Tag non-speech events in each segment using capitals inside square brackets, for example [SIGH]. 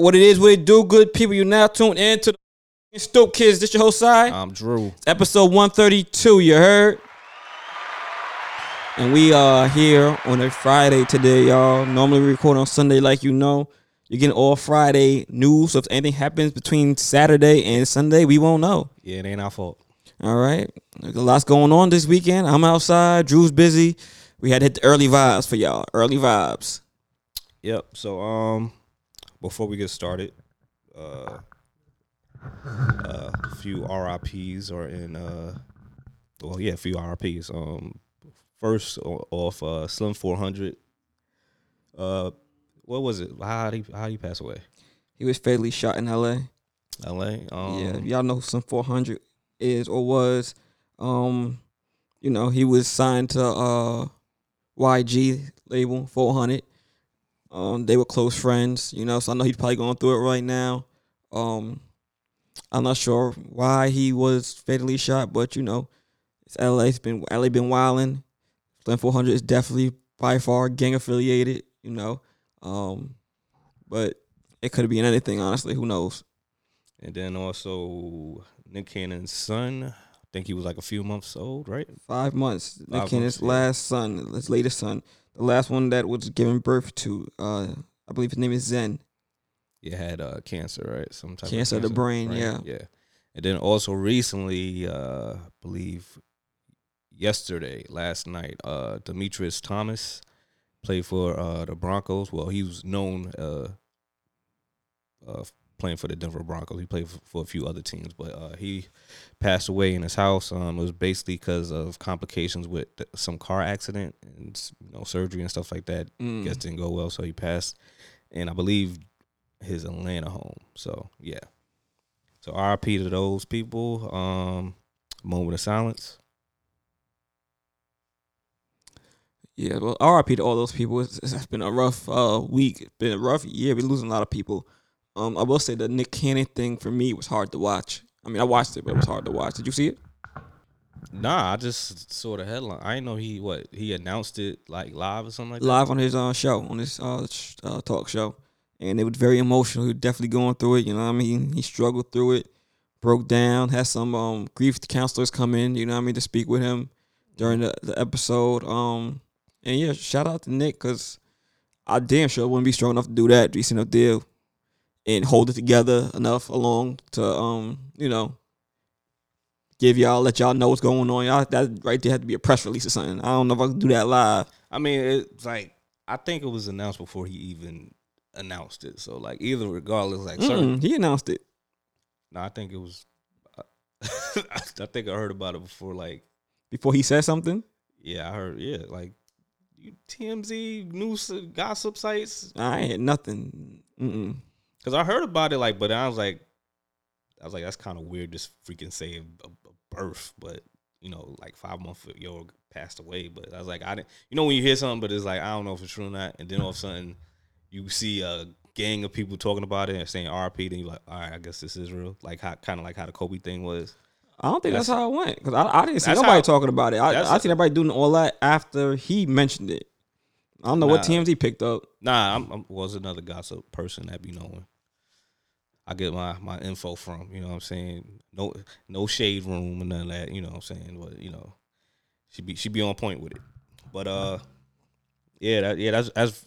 What it is, what it do, good people. You now tuned in to the Stoke Kids. This your whole side. I'm Drew. Episode 132, you heard? And we are here on a Friday today, y'all. Normally we record on Sunday, like you know. You're getting all Friday news. So if anything happens between Saturday and Sunday, we won't know. Yeah, it ain't our fault. All right. There's a lot's going on this weekend. I'm outside. Drew's busy. We had to hit the early vibes for y'all. Early vibes. Yep. So um, before we get started, uh, uh, a few RIPS are in uh, well, yeah, a few RIPS. Um, first off, uh, Slim 400. Uh, what was it? How did he how did he pass away? He was fatally shot in LA. L.A. Um, yeah, y'all know who Slim 400 is or was. Um, you know, he was signed to uh YG label 400. Um, they were close friends, you know, so I know he's probably going through it right now. Um, I'm not sure why he was fatally shot, but you know, it's LA. It's been LA been wilding. Slim 400 is definitely by far gang affiliated, you know. Um, but it could have been anything, honestly. Who knows? And then also Nick Cannon's son. I think he was like a few months old, right? Five months. Nick Cannon's months, yeah. last son, his latest son, the last one that was given birth to. Uh, I believe his name is Zen. He had uh, cancer, right? Some type Cancer of of the brain, yeah. yeah. And then also recently, uh, I believe yesterday, last night, uh, Demaryius Thomas played for uh, the Broncos. Well, he was known uh, uh, playing for the Denver Broncos. He played for, a few other teams, but uh, he passed away in his house. Um, it was basically because of complications with some car accident and you know surgery and stuff like that. Mm. Guess didn't go well, so he passed. And I believe his Atlanta home. So yeah. So RIP to those people. Um, moment of silence. Yeah, well, RIP to all those people. It's, it's been a rough uh, week. It's been a rough year. We're losing a lot of people. Um, I will say the Nick Cannon thing for me was hard to watch. I mean, I watched it, but it was hard to watch. Did you see it? Nah, I just saw the headline. I didn't know he what he announced it like live or something like Live on his uh, show, on his uh, sh- uh, talk show. And it was very emotional. He was definitely going through it. You know what I mean? He struggled through it, broke down, had some um, grief counselors come in, you know what I mean, to speak with him during the, the episode. Um, and yeah, shout out to Nick because I damn sure wouldn't be strong enough to do that, decent enough deal, and hold it together enough along to um, you know, give y'all let y'all know what's going on. Y'all that right there had to be a press release or something. I don't know if I can do that live. I mean, it's like I think it was announced before he even announced it. So like either regardless, like certain. Mm-mm, he announced it. No, I think it was. [LAUGHS] I think I heard about it before. Like before he said something. yeah, I heard. Yeah, like you TMZ news gossip sites. I ain't nothing. Mm-mm. Cause I heard about it, like, but I was like, I was like, that's kind of weird. Just freaking say a, a birth, but you know, like five months yo passed away. But I was like, I didn't, you know, when you hear something, but it's like I don't know if it's true or not, and then all of a sudden you see a gang of people talking about it and saying RP, then you're like, all right, I guess this is real. Like how kind of like how the Kobe thing was. I don't think that's, That's- how it went because I, I didn't see nobody how- talking about it. I, I seen everybody doing all that after he mentioned it. I don't know what Nah. TMZ picked up. Nah, I'm, I'm was another gossip person that be knowing. I get my my info from, you know what I'm saying? No no shade room and none of that, you know what I'm saying? But you know, she be she be on point with it. But uh yeah, that yeah, that's that's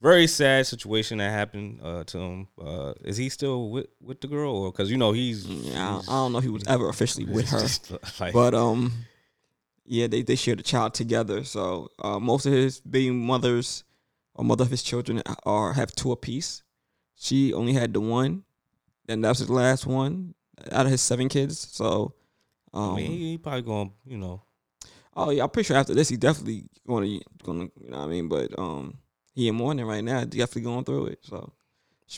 very sad situation that happened uh to him. Uh is he still with with the girl or cuz you know he's Yeah, I, he's- I don't know if he was ever officially with her, [LAUGHS] like, but um, yeah, they they shared a child together. So uh, most of his baby mothers or mother of his children are have two apiece. She only had the one, and that's his last one out of his seven kids. So, um, I mean, he, he probably going, you know, Oh yeah, I'm pretty sure after this he definitely gonna gonna you know what I mean, but um he in mourning right now, definitely going through it. So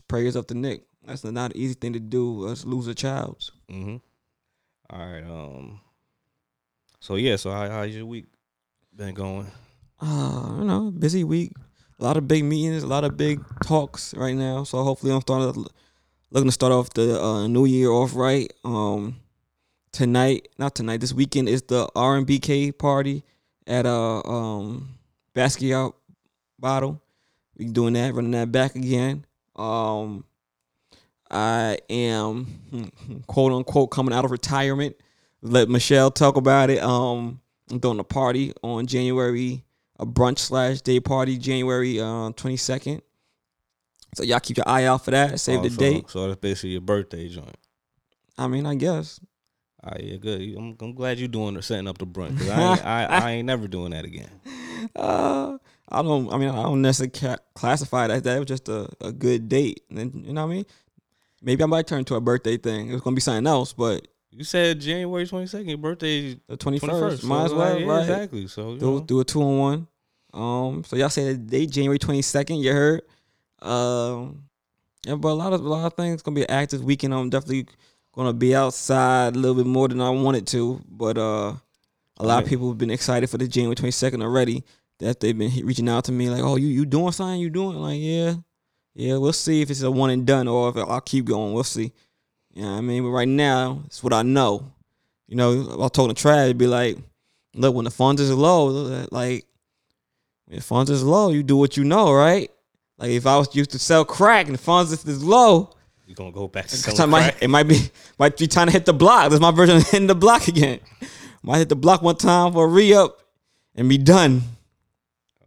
prayers up to Nick. That's not an easy thing to do. Let's lose a child. mhm. All right, um So yeah, so how how's your week been going? Uh, you know, busy week. A lot of big meetings, a lot of big talks right now. So hopefully I'm starting looking to start off the uh, new year off right. Um tonight, not tonight, this weekend is the R and BK party at uh um Basquiat bottle. We doing that, running that back again. Um, I am quote unquote coming out of retirement. Let Michelle talk about it. Um, I'm doing a party on January, a brunch slash day party, January uh, 22nd. So y'all keep your eye out for that. Save Oh, the so, date. So that's basically your birthday joint. I mean, I guess. All right, yeah, good. I'm, I'm glad you're doing or setting up the brunch. 'cause I, ain't, I I ain't never doing that again. [LAUGHS] Uh, I don't. I mean, I don't necessarily ca- classify it as that. It was just a, a good date. And then, you know what I mean? Maybe I might turn to a birthday thing. It's gonna be something else, but You said January 22nd. Your birthday the twenty 21st. first. Might as well, right? Exactly. So Do know. do a two on one. Um, so y'all say the date January twenty second. You heard? Um, yeah, but a lot of a lot of things gonna be an active weekend. I'm definitely gonna be outside a little bit more than I wanted to. But uh, a lot of people have been excited for the January twenty second already. That they've been reaching out to me like, oh, you you doing something? You doing? Like, yeah, yeah. We'll see if it's a one and done or if I'll keep going. We'll see. You know what I mean? But right now, it's what I know. You know, I was talking to Trav, it'd be like, look, when the funds is low, like, when the funds is low, you do what you know, right? Like, if I was used to sell crack and the funds is low, You gonna go back to I selling might, crack? it might be might be trying to hit the block. That's my version of hitting the block again. Might hit the block one time for a re up and be done.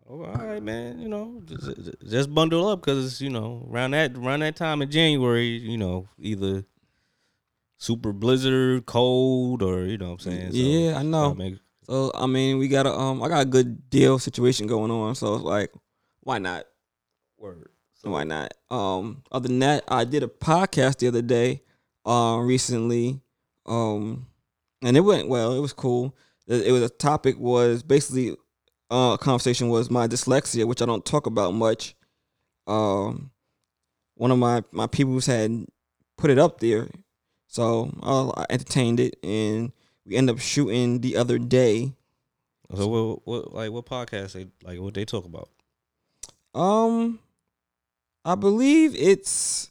Oh, all right, man. You know, just, just bundle up because you know around that around that time in January, you know, either super blizzard, cold, or you know what I'm saying. So, yeah, I know. make- So I mean, we got a um, I got a good deal situation going on. So it's like, why not? word. So Why not? Um, other than that, I did a podcast the other day, uh, recently, um, and it went well. It was cool. It, it was a topic was basically, uh, conversation was my dyslexia, which I don't talk about much. Um, one of my my peoples had put it up there, so uh, I entertained it, and we end up shooting the other day. So what, what like what podcast they like what they talk about? Um, I believe it's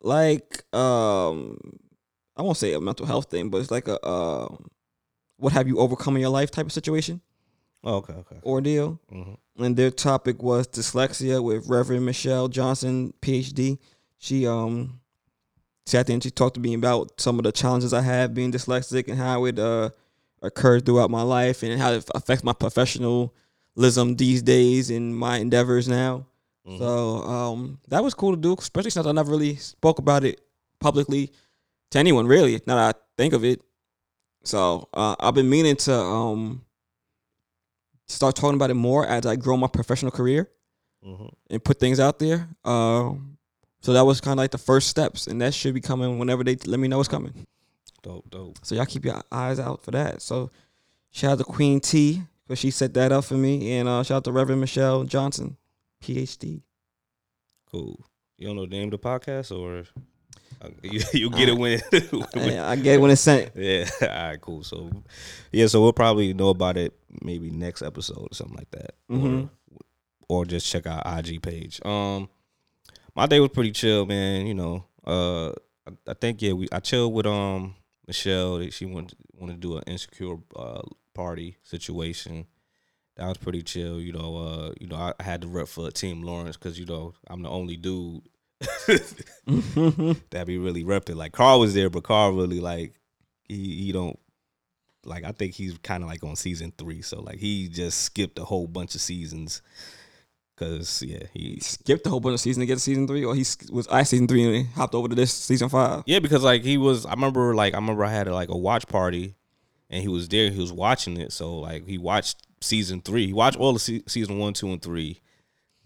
like um, I won't say a mental health thing, but it's like a um, what have you overcome in your life type of situation Oh, okay, okay. ordeal. hmm And their topic was dyslexia with Reverend Michelle Johnson, PhD. She um sat there and she talked to me about some of the challenges I have being dyslexic and how it uh occurred throughout my life and how it affects my professionalism these days and my endeavors now. Mhm. So um, that was cool to do, especially since I never really spoke about it publicly to anyone, really. Now that I think of it, so uh, I've been meaning to um, start talking about it more as I grow my professional career Mhm. and put things out there. Um, so that was kind of like the first steps, and that should be coming whenever they let me know it's coming. Dope, dope. So y'all keep your eyes out for that. So shout out to Queen T because she set that up for me, and uh, shout out to Reverend Michelle Johnson, PhD. Cool. You don't know the name of the podcast or uh, [LAUGHS] you you get it when, [LAUGHS] when I, I get it when it's sent. Yeah. [LAUGHS] All right. Cool. So, yeah. So we'll probably know about it maybe next episode or something like that, Mhm. or or just check our IG page. Um, my day was pretty chill, man. You know, uh, I, I think yeah, we I chilled with um Michelle. She wanted wanted to do an insecure uh party situation. That was pretty chill. You know, uh, you know, I, I had to rep for Team Lawrence because you know I'm the only dude [LAUGHS] that be really repped it. Like Carl was there, but Carl really like he he don't like I think he's kind of like on season three, so like he just skipped a whole bunch of seasons. Cause yeah, he Skipped the whole bunch of season to get to season three, or he was I season three and hopped over to this season five. yeah because like he was. I remember like I remember I had a, like a watch party, and he was there. He was watching it, so like he watched season three. He watched all the se- season one, two, and three.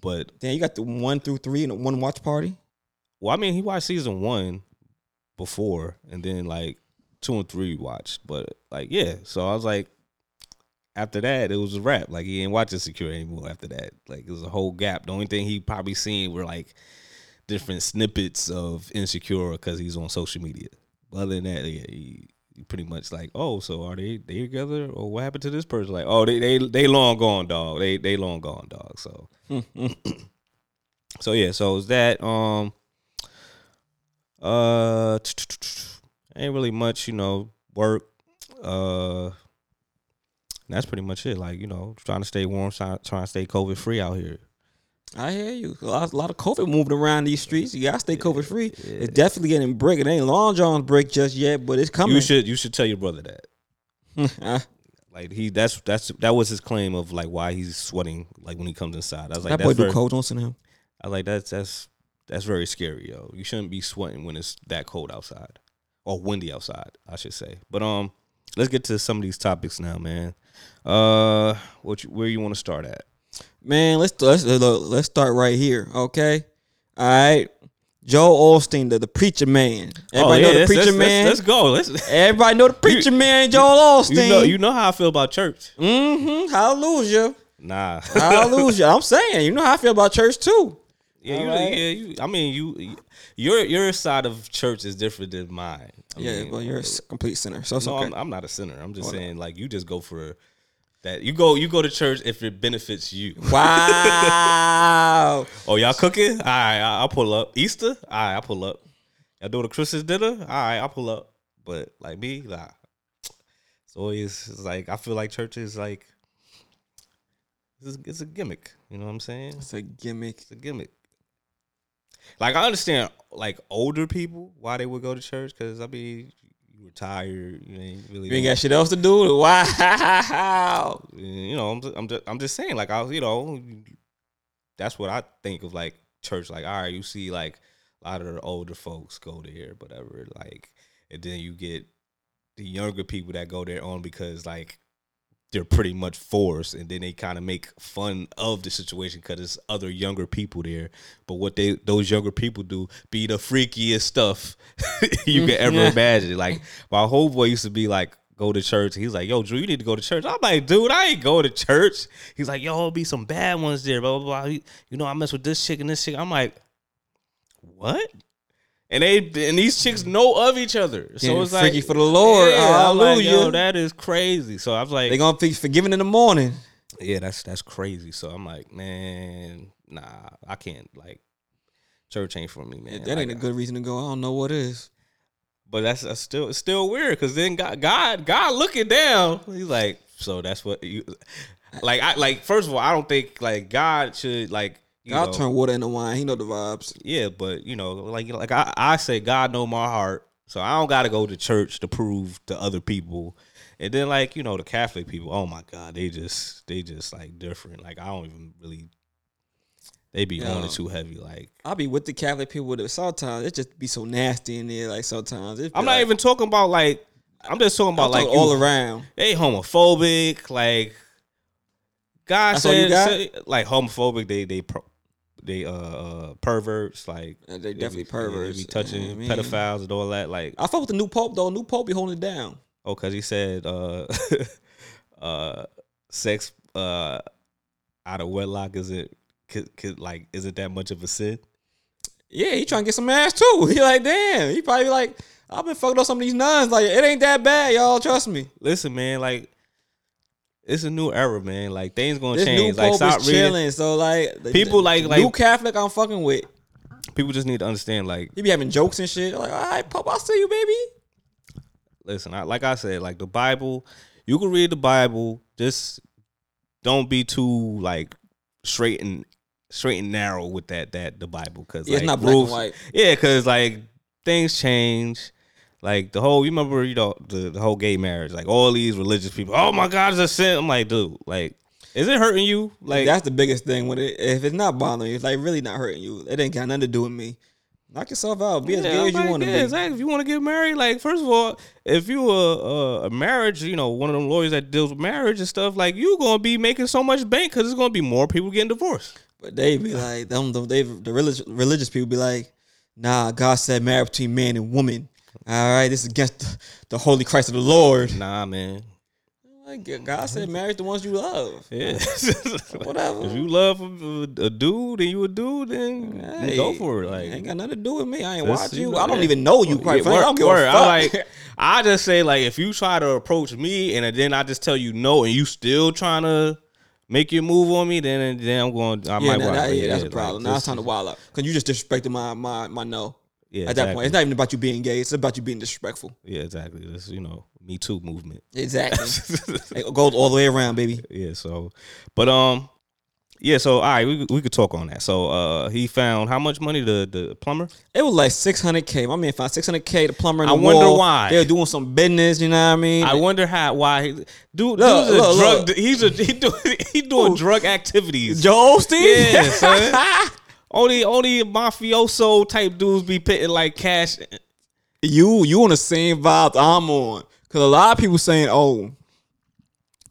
But Damn, you got the one through three in a one watch party. well, I mean, he watched season one before, and then like two and three watched. But like, yeah, so I was like, after that, it was a wrap. Like he didn't watch Insecure anymore. After that, like it was a whole gap. The only thing he probably seen were like different snippets of Insecure because he's on social media. But other than that, yeah, he, he pretty much like, oh, so are they they together or what happened to this person? Like, oh, they they they long gone, dog. They they long gone, dog. So. [CLEARS THROAT] So yeah, so is that um uh [TSK] ain't really much, you know, work. Uh that's pretty much it. Like, you know, trying to stay warm, trying, to stay COVID free out here. I hear you. A lot, a lot of COVID moving around these streets. You gotta stay COVID free. yeah. It's definitely getting brick. It ain't Long John's brick just yet, but it's coming. You should you should tell your brother that. [LAUGHS] Like he that's that's that was his claim of like why he's sweating like when he comes inside. I was like that boy do very, cold. Send him. I was like that's that's that's very scary, yo. You shouldn't be sweating when it's that cold outside. Or windy outside, I should say. But um let's get to some of these topics now, man. Uh what you, where you want to start at? Man, let's let's look, let's start right here. Okay, all right. Joe Osteen, the, the preacher man. Everybody know the preacher let's, man. Let's, let's go. Let's Everybody know the [LAUGHS] preacher man, Joel Osteen. you know you know how I feel about church. mm-hmm. Hallelujah. Nah. Hallelujah. [LAUGHS] I'm saying, you know how I feel about church too. Yeah, you, Alright. yeah, you, I mean, you, your your side of church is different than mine. I yeah, mean, well, you're a uh, complete sinner, so no, okay. I'm, I'm not a sinner. I'm just Hold saying, like, you just go for that. You go, you go to church if it benefits you. wow. [LAUGHS] Oh, y'all cooking? All right, I- I'll pull up. Easter? All right, I'll pull up. Y'all doing a Christmas dinner? All right, I'll pull up. But like me, nah. It's always it's like I feel like church is like it's, it's a gimmick. You know what I'm saying? It's a gimmick. It's a gimmick. Like I understand, like older people why they would go to church because I mean you retired, you ain't really. You ain't got shit else to do. Wow. you know, I'm just, I'm just, I'm just saying, like I, was, you know, that's what I think of like church. Like, all right, you see, like a lot of the older folks go there, whatever. Like, and then you get the younger people that go there on because like they're pretty much forced, and then they kind of make fun of the situation because it's other younger people there. But what they those younger people do be the freakiest stuff [LAUGHS] you can ever [LAUGHS] Yeah. imagine. Like my whole boy used to be like. Go to church. He's like, "Yo, Drew, you need to go to church." I'm like, "Dude, I ain't go to church." He's like, "Yo, be some bad ones there." Blah blah blah. You you know, I mess with this chick and this chick. I'm like, "What?" And they and these chicks know of each other, so Getting it's like freaky for the Lord. Yeah, I'm like, Yo, that is crazy. So I was like, They gonna be forgiven in the morning. yeah, that's that's crazy. So I'm like, man, nah, I can't. Like, church ain't for me, man. If that ain't a good reason to go. I don't know what is. But that's, that's still it's still weird because then God, God, God looking down, he's like, so that's what you like. I like first of all, I don't think like God should like. God know, turn water into wine. He know the vibes. yeah, but you know, like like I, I say, God know my heart, so I don't got to go to church to prove to other people. And then like you know the Catholic people, oh my God, they just they just like different. Like I don't even really. They be on it too heavy. Like I'll be with the Catholic people with it. Sometimes it just be so nasty in there. Like sometimes I'm not like- even talking about like. I'm just talking about I'm like all you- around. they homophobic. Like God That's all you said, said- like homophobic. They they pro, they uh, uh perverts. Like They be- definitely They perverts. be touching I mean, pedophiles and all that. Like I fuck with the new pope though. New pope be holding it down. oh, cause he said uh [LAUGHS] uh sex uh out of wedlock isn't could, could like isn't that much of a sin. Yeah, he trying to get some ass too. [LAUGHS] He like, damn. He probably like, I've been fucking up some of these nuns. Like, it ain't that bad, y'all. Trust me. Listen, man, like. It's a new era, man. Like things gonna This change. new Like stop is reading. chilling. So like, People the like- new Catholic. I'm fucking with. People just need to understand. Like He be having jokes and shit. Like, all right, pope, I'll see you, baby. listen, I, like I said, like the Bible, you can read the Bible. Just don't be too like straight and straight and narrow with that that the Bible because Yeah, it's not black and white. Yeah, because like things change. Like the whole, you remember, you know, the, the whole gay marriage. Like all these religious people. Oh my God, it's a sin. I'm like, dude, like, is it hurting you? Like, That's the biggest thing. When it, if it's not bothering you, it's like really not hurting you. It ain't got nothing to do with me. Knock yourself out. Be as Yeah, gay I'm as you like, want to yeah, be. Exactly. If you want to get married, like first of all, if you a, a a marriage, you know, one of them lawyers that deals with marriage and stuff, like you gonna be making so much bank because there's gonna be more people getting divorced. But they be like, them, them they the religious religious people be like, nah, God said marriage between man and woman. All right, this is against the, the holy Christ of the Lord. Nah, man. Like, God said marry the ones you love. Yeah. [LAUGHS] Whatever. if you love a, a dude and you a dude, then Hey, go for it. Like ain't got nothing to do with me. I ain't watch you know, I don't yeah. even know you. Quite Yeah, frankly, I don't give word. a fuck. I like. I just say like if you try to approach me and then I just tell you no and you still trying to make your move on me, then then I'm going. I yeah, might. nah, that- yeah, that's a like, problem. now it's time to wild out because you just disrespected my my my no. Yeah, At that point, it's not even about you being gay. It's about you being disrespectful. Yeah, exactly. This you know Me Too movement. Exactly. [LAUGHS] it goes all the way around, baby. yeah. So, but um, yeah. So all right, we we could talk on that. So uh, he found how much money the the plumber? It was like 600k. My man found 600k. The plumber. In I the wonder wall. why. they're doing some business. You know what I mean? I wonder how why he, dude. Look, dude's a look, drug. look. He's a he doing [LAUGHS] he doing Who? drug activities. Joel Osteen. Yeah, son. [LAUGHS] only only mafioso type dudes be pitting like cash. you you on the same vibe I'm on. Cause a lot of people saying, oh,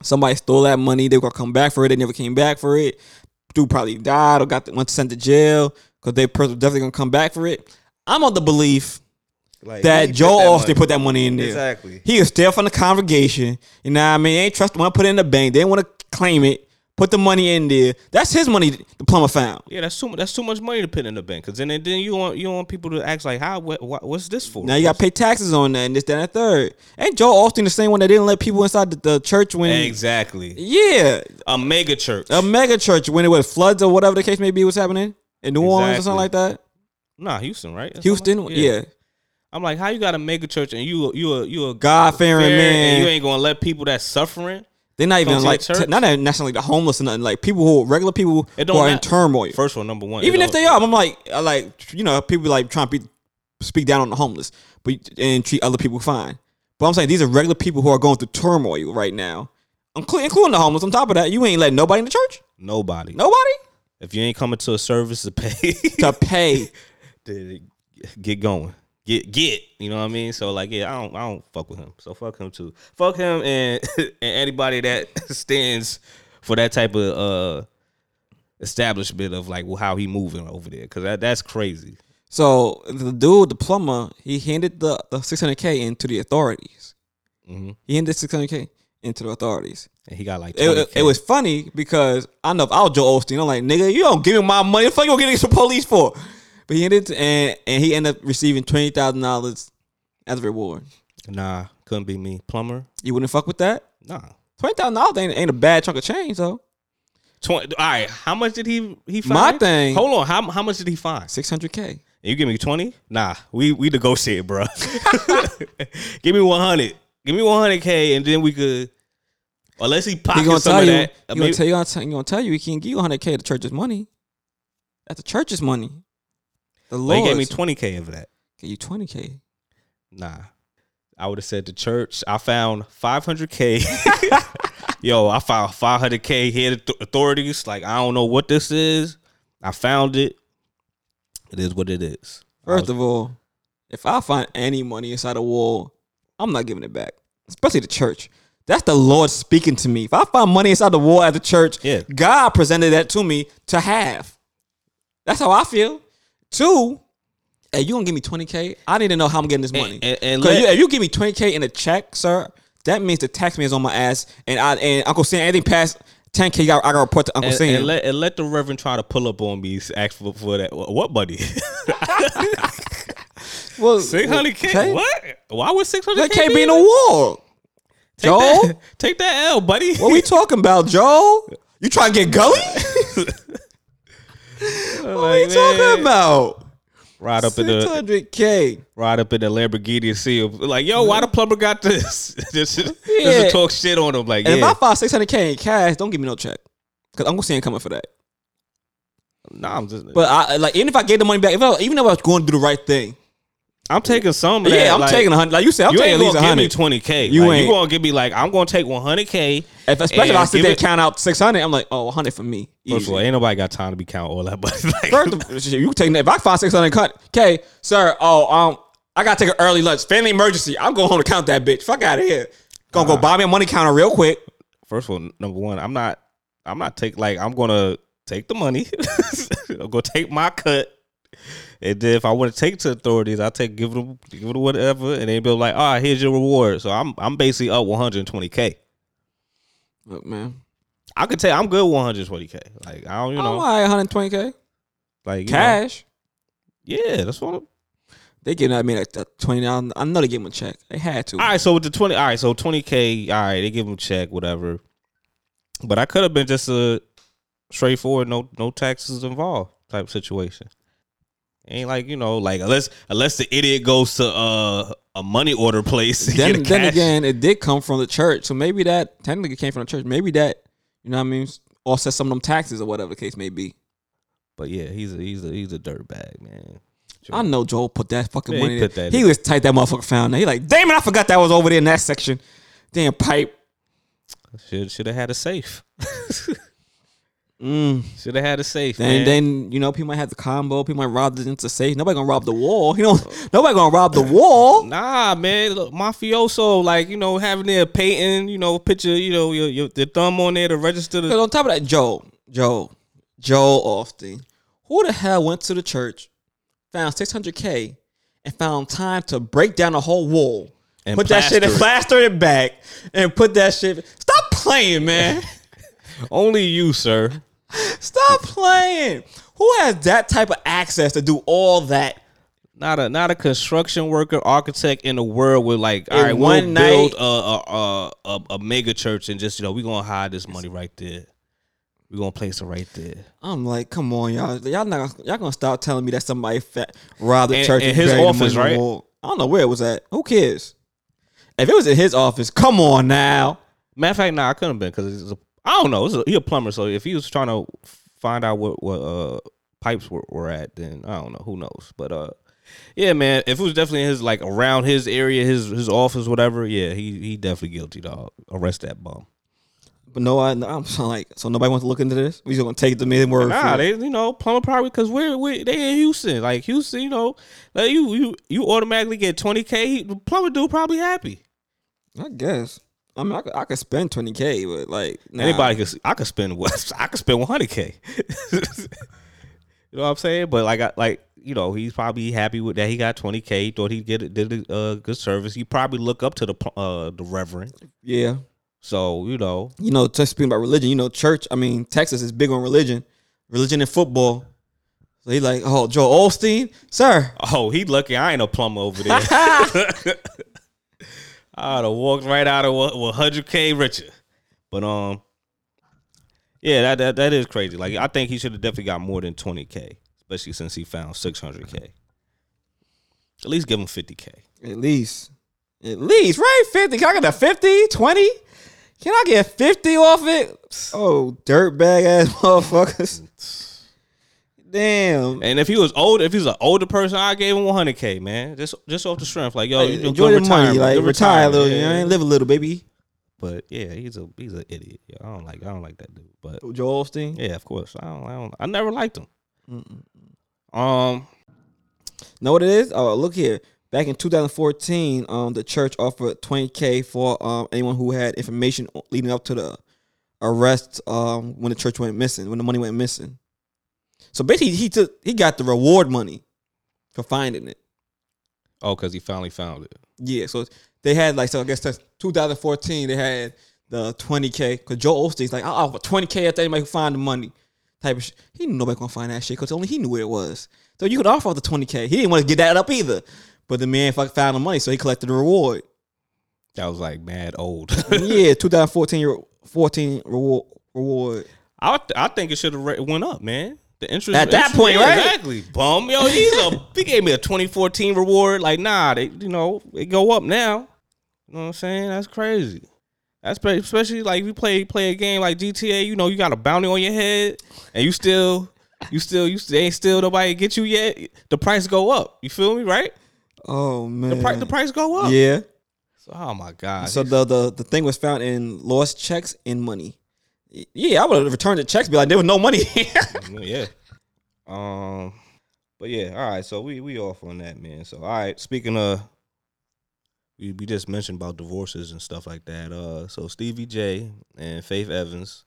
somebody stole that money. They were gonna come back for it. They never came back for it. Dude probably died or got went sent to jail because they person definitely gonna come back for it. I'm of the belief Like that Joe that Osteen money. put that money in there. Exactly. He was still from the congregation. You know what I mean? Ain't trust want to put it in the bank. They didn't want to claim it. Put the money in there. That's his money. The plumber found. Yeah, that's too much. That's too much money to put in the bank. Cause then then you want you want people to ask like, how what, what what's this for? Now you got to pay taxes on that and this, that, and the third. Ain't Joe Osteen the same one that didn't let people inside the, the church when? exactly Yeah, a mega church. a mega church when it was floods or whatever the case may be was happening in New Orleans or something like that. nah, Houston, right? Or Houston, something? yeah. I'm like, how you got a mega church and you you a you a God fearing man. and you ain't gonna let people that's suffering. They're not even like t- not even necessarily the homeless or nothing. Like people who regular people It who are in turmoil. First one, number one. even if they are, I'm like, I like you know, people like trying to be, speak down on the homeless, but and treat other people fine. But I'm saying these are regular people who are going through turmoil right now, including, including the homeless. On top of that, you ain't letting nobody in the church. nobody. Nobody If you ain't coming to a service to pay, to pay. [LAUGHS] to get going. Get get, you know what I mean? So like, yeah, I don't I don't fuck with him. So fuck him too. Fuck him and [LAUGHS] and anybody that [LAUGHS] stands for that type of uh establishment of like well, how he moving over there because that, that's crazy. So the dude, the plumber, he handed the the 600k into the authorities. hmm He handed 600k into the authorities. And he got like It, 20K. it, was funny because I know if I was Joe Osteen, I'm like, nigga, you don't give me my money. What the fuck you gonna get the police for? But he ended and and he ended up receiving twenty thousand dollars as a reward. nah, couldn't be me. Plumber, You wouldn't fuck with that? nah. Twenty thousand dollars ain't, ain't a bad chunk of change though. 20, all right, how much did he he find? My thing- Hold on, how how much did he find? Six hundred k. You give me twenty? Nah, we we negotiate, bro. [LAUGHS] give me one hundred. Give me one hundred k, and then we could. Unless he He pocket gonna some tell of you. that. He gonna tell you. He gonna tell you. He can't give you hundred k. The church's money. That's the church's money. The Well, Lord he gave me twenty k of that. Give you twenty k. Nah, I would have said the church. I found five hundred k. [LAUGHS] Yo, I found five hundred k here. Authorities like I don't know what this is. I found it. It is what it is. First was- of all, if I find any money inside a wall, I'm not giving it back. Especially the church. That's the Lord speaking to me. If I find money inside the wall at the church, Yeah. God presented that to me to have. That's how I feel. Two, hey, you gonna give me 20K? I need to know how I'm getting this money. and- and let- you, if you give me 20K in a check, sir, that means the tax man is on my ass. And I and Uncle Sam, anything past 10K, I gotta, report to Uncle and, Sam. and let and let the reverend try to pull up on me, ask for, for that. What buddy? [LAUGHS] well, Six hundred k. okay. What? Why would six hundred That k can't be in the wall. Take Joe? that, [LAUGHS] take that L, buddy. What we [LAUGHS] talking about, Joe? You trying to get gully? What we talking about? Ride up in Six the hundred k. ride up in the Lamborghini and see like, yo, why the mm-hmm. plumber got this? [LAUGHS] just, just Yeah. to talk shit on him, like, And if I find six hundred k in cash, don't give me no check, cause Uncle Sam coming for that. nah, I'm just, But I like even if I gave the money back, if I, even if I was going to do the right thing, I'm taking some of that. yeah, I'm like, taking a hundred. Like you said, I'm You taking at least a gonna give me hundred. twenty k. You You ain't. You gonna give me like I'm gonna take one hundred k. If, especially if I sit there it- count out six hundred, I'm like, oh, 100 for me. First of all, ain't nobody got time to be counting all that But [LAUGHS] Like, First of, you taking that. If I find six hundred cut, okay, sir. Oh, um, I gotta take an early lunch. Family emergency. I'm going home to count that bitch. Fuck out of here. Gonna go buy me a money counter real quick. first of all, number one, I'm not, I'm not take like I'm gonna take the money. [LAUGHS] I'm gonna take my cut, and then if I want to take to authorities, I take give them give them whatever, and they be like, all right, here's your reward. So I'm I'm basically up 120k. Look, man. I could tell I'm good 120k. Like I don't, you know, right, 120k like you know, cash. yeah, that's what. I'm, They man a, a twenty. I know they gave him a check. They had to. all right, so with the 20, all right, so 20k, all right, they give them a check, whatever. But I could have been just a straightforward, no no taxes involved type situation. Ain't like you know, like unless unless the idiot goes to uh, a money order place. Then, then again, it did come from the church, so maybe that technically came from the church. Maybe that you know what I mean offset some of them taxes or whatever the case may be. But yeah, he's a he's a he's a dirtbag, man. I know Joel put that fucking Yeah, he money. put there. that He in. was tight. That motherfucker found that. He like, damn it, I forgot that was over there in that section. Damn pipe. Should should have had a safe. [LAUGHS] Mm. Should have had a safe. Then, then you know people might have the combo. People might rob it into safe. Nobody gonna rob the wall. You know, [LAUGHS] nobody gonna rob the wall. Nah, man, look, mafioso, like you know, having their painting, you know, picture, you know, your, your the thumb on there to register the. on top of that, Joe, Joe, Joe Osteen, who the hell went to the church, found 600k, and found time to break down a whole wall, And put that shit and plaster it back, and put that shit. Stop playing, man. [LAUGHS] Only you, sir. [LAUGHS] Stop playing. Who has that type of access to do all that? Not a not a construction worker, architect in the world with like, all In right, one we'll build night- a a, a a a mega church and just you know we gonna hide this money right there. We gonna place it right there. I'm like, come on, y'all. Y'all not y'all gonna stop telling me that somebody fat robbed the church in and his office, money in the right? I don't know where it was at. Who cares? If it was in his office, come on now. Matter of fact, nah, I couldn't have been because it's a I don't know. A, he a plumber, so if he was trying to find out what what uh pipes were, were at, then I don't know. Who knows? But uh, yeah, man. If it was definitely his like around his area, his his office, whatever, yeah, he he definitely guilty, dog. Arrest that bum. But no, I, I'm like, so nobody wants to look into this. We just gonna take the main word. Nah, they you know plumber probably because we're we they in Houston, like Houston, you know, like you you you automatically get twenty k. Plumber dude probably happy. I guess. I mean, I could, I could spend 20k, but like nah. Anybody could I could spend what [LAUGHS] I could spend one hundred k. [LAUGHS] you know what I'm saying? But like I like you know he's probably happy with that. He got twenty k. Thought he'd get it, did a uh, good service. He probably look up to the uh the reverend. Yeah, So you know you know, just speaking about religion, you know, church. I mean, Texas is big on religion, religion and football. So he like, oh, Joe Osteen, sir. oh he lucky I ain't a plumber over there. [LAUGHS] I'd have walked right out of with hundred k richer. But um, yeah, that, that that is crazy. Like I think he should have definitely got more than twenty k, especially since he found six hundred k. At least give him fifty k. At least, at least, right? 50. Can I get a 50, 20? Can I get 50 off it? Oh, dirtbag ass [LAUGHS] motherfuckers. [LAUGHS] Damn. And if he was old, if he was an older person, I gave him one hundred k, man, just just off the strength. Like yo, Like, you enjoy the money, like retire a little, retirement, you know, live a little, baby. But yeah, he's a he's an idiot. Yeah, I don't like I don't like that dude. But Joel Osteen. yeah, of course, I don't I don't I never liked him. Um, Know what it is? Oh, look here. Back in 2014, um, the church offered 20k for um anyone who had information leading up to the arrest um when the church went missing, when the money went missing. So basically, he took he got the reward money for finding it. oh, because he finally found it. Yeah, so they had like so I guess that's 2014. They had the 20k because Joe Osteen's like I'll offer 20k if anybody can find the money type of shit. He knew nobody gonna find that shit because only he knew where it was. So you could offer the 20k. He didn't want to get that up either, but the man fuck found the money, so he collected the reward. That was like mad old. [LAUGHS] yeah, 2014 year 14 reward reward. I th- I think it should have went up, man. The interest At that interest- point, yeah, right? Exactly. Bum, yo, he's a [LAUGHS] he gave me a 2014 reward. Like, nah, they you know it go up now. You know what I'm saying? That's crazy. That's pretty, especially like if you play play a game like GTA. You know, you got a bounty on your head, and you still you still you still, ain't still nobody get you yet. The price go up. You feel me? Right? Oh man, The price the price go up. Yeah. So, oh my god. So the, the the thing was found in lost checks and money. Yeah, I would have returned the checks. Be like, there was no money [LAUGHS] yeah. Um, but yeah, all right. So we we off on that, man. So all right. Speaking of, we we just mentioned about divorces and stuff like that. Uh, so Stevie J and Faith Evans,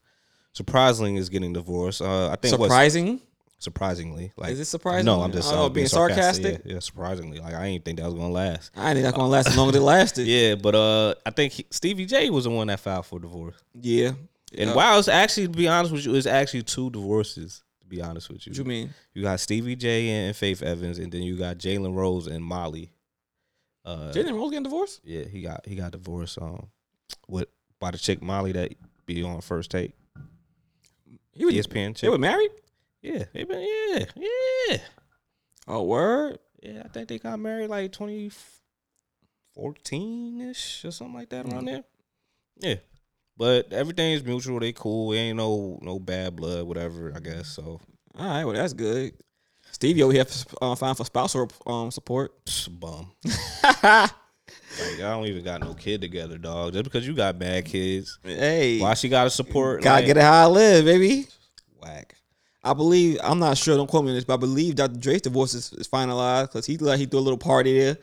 surprisingly, is getting divorced. Uh, I think Surprising. surprisingly like Is it surprising? No, I'm just Oh, uh, being sarcastic. sarcastic? Yeah, yeah, surprisingly, like I didn't think that was gonna last. I didn't think was gonna last as long as it [LAUGHS] lasted. Yeah, but uh, I think he, Stevie J was the one that filed for divorce. Yeah. And Yeah. wow, it's actually to be honest with you, it's actually two divorces. To be honest with you, What you mean? You got Stevie J and Faith Evans, and then you got Jalen Rose and Molly. Uh, Jalen Rose getting divorced? yeah, he got he got divorced um with by the chick Molly that be on first take. He was, ESPN they were married? Yeah, they been yeah yeah Oh, word. yeah. I think they got married like twenty fourteen ish or something like that around there. Yeah. But everything is mutual. They cool. Ain't no no bad blood, whatever. I guess so. All right, well that's good. Stevie over here uh, fine for spousal um support. Psh, bum. [LAUGHS] like I don't even got no kid together, dog. Just because you got bad kids, Hey, why she got to support? gotta like, get it how I live, baby. whack. I believe I'm not sure. Don't quote me on this, but I believe Dr. Dre's divorce is, is finalized because he like he threw a little party there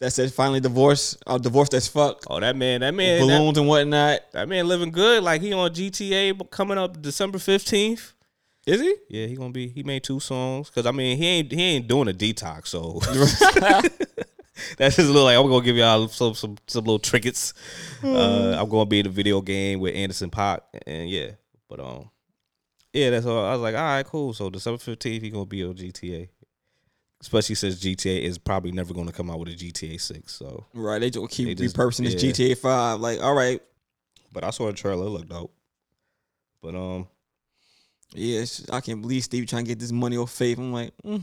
that said finally divorce, uh, divorce that's fucked, Oh, that man, that man, that, balloons and whatnot. that man living good. Like he on GTA coming up December fifteenth. Is he? Yeah, he gonna be. He made two songs because I mean he ain't he ain't doing a detox, so [LAUGHS] [LAUGHS] that's just a little like I'm gonna give y'all some some some little trinkets. Uh, I'm gonna be in the video game with Anderson .Paak and yeah, but um, yeah, that's all. I was like, all right, cool. So December fifteenth, he gonna be on GTA. Especially since GTA is probably never gonna come out with a GTA six. So, Right, they just keep They just- repurposing this. GTA Five. Like, all right, but I saw the trailer, it looked dope. But um, yeah, I can't believe Steve trying to get this money off Faith. I'm like, mm,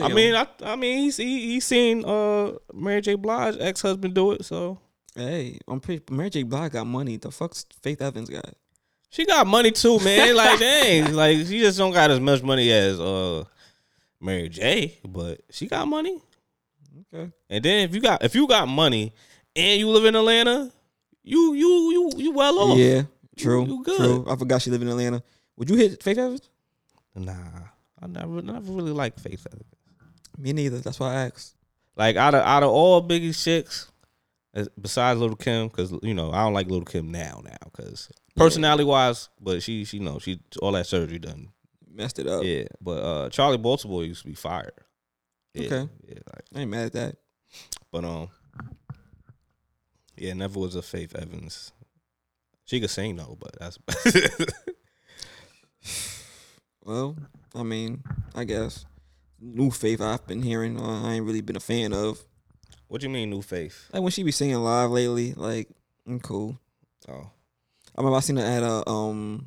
I mean, I I mean he's he, he's seen uh Mary J. Blige ex husband do it, so. hey, I'm pretty. Mary J. Blige got money. The fuck's Faith Evans got? She got money too, man. Like [LAUGHS] dang, like she just don't got as much money as uh Mary J, but she got money. Okay. And then if you got if you got money and you live in Atlanta, you you you you well off. Yeah, true. you good. True. I forgot she live in Atlanta. Would you hit Faith Evans? Nah, I never never really liked Faith. Evans. Me neither. That's why I asked. Like out of out of all Biggie's chicks, uh, besides Little Kim, because you know I don't like Little Kim now now because personality wise, but she she know she all that surgery done Messed it up. Yeah, but uh Charli Baltimore used to be fired. Yeah, Okay. Yeah, like, I ain't mad at that. but um, yeah, never was a Faith Evans. She could sing though, but that's [LAUGHS] Well, I mean, I guess new Faith I've been hearing. Uh, I ain't really been a fan of. what do you mean new Faith? Like when she be singing live lately. Like, I'm cool. Oh, I remember I seen her at a um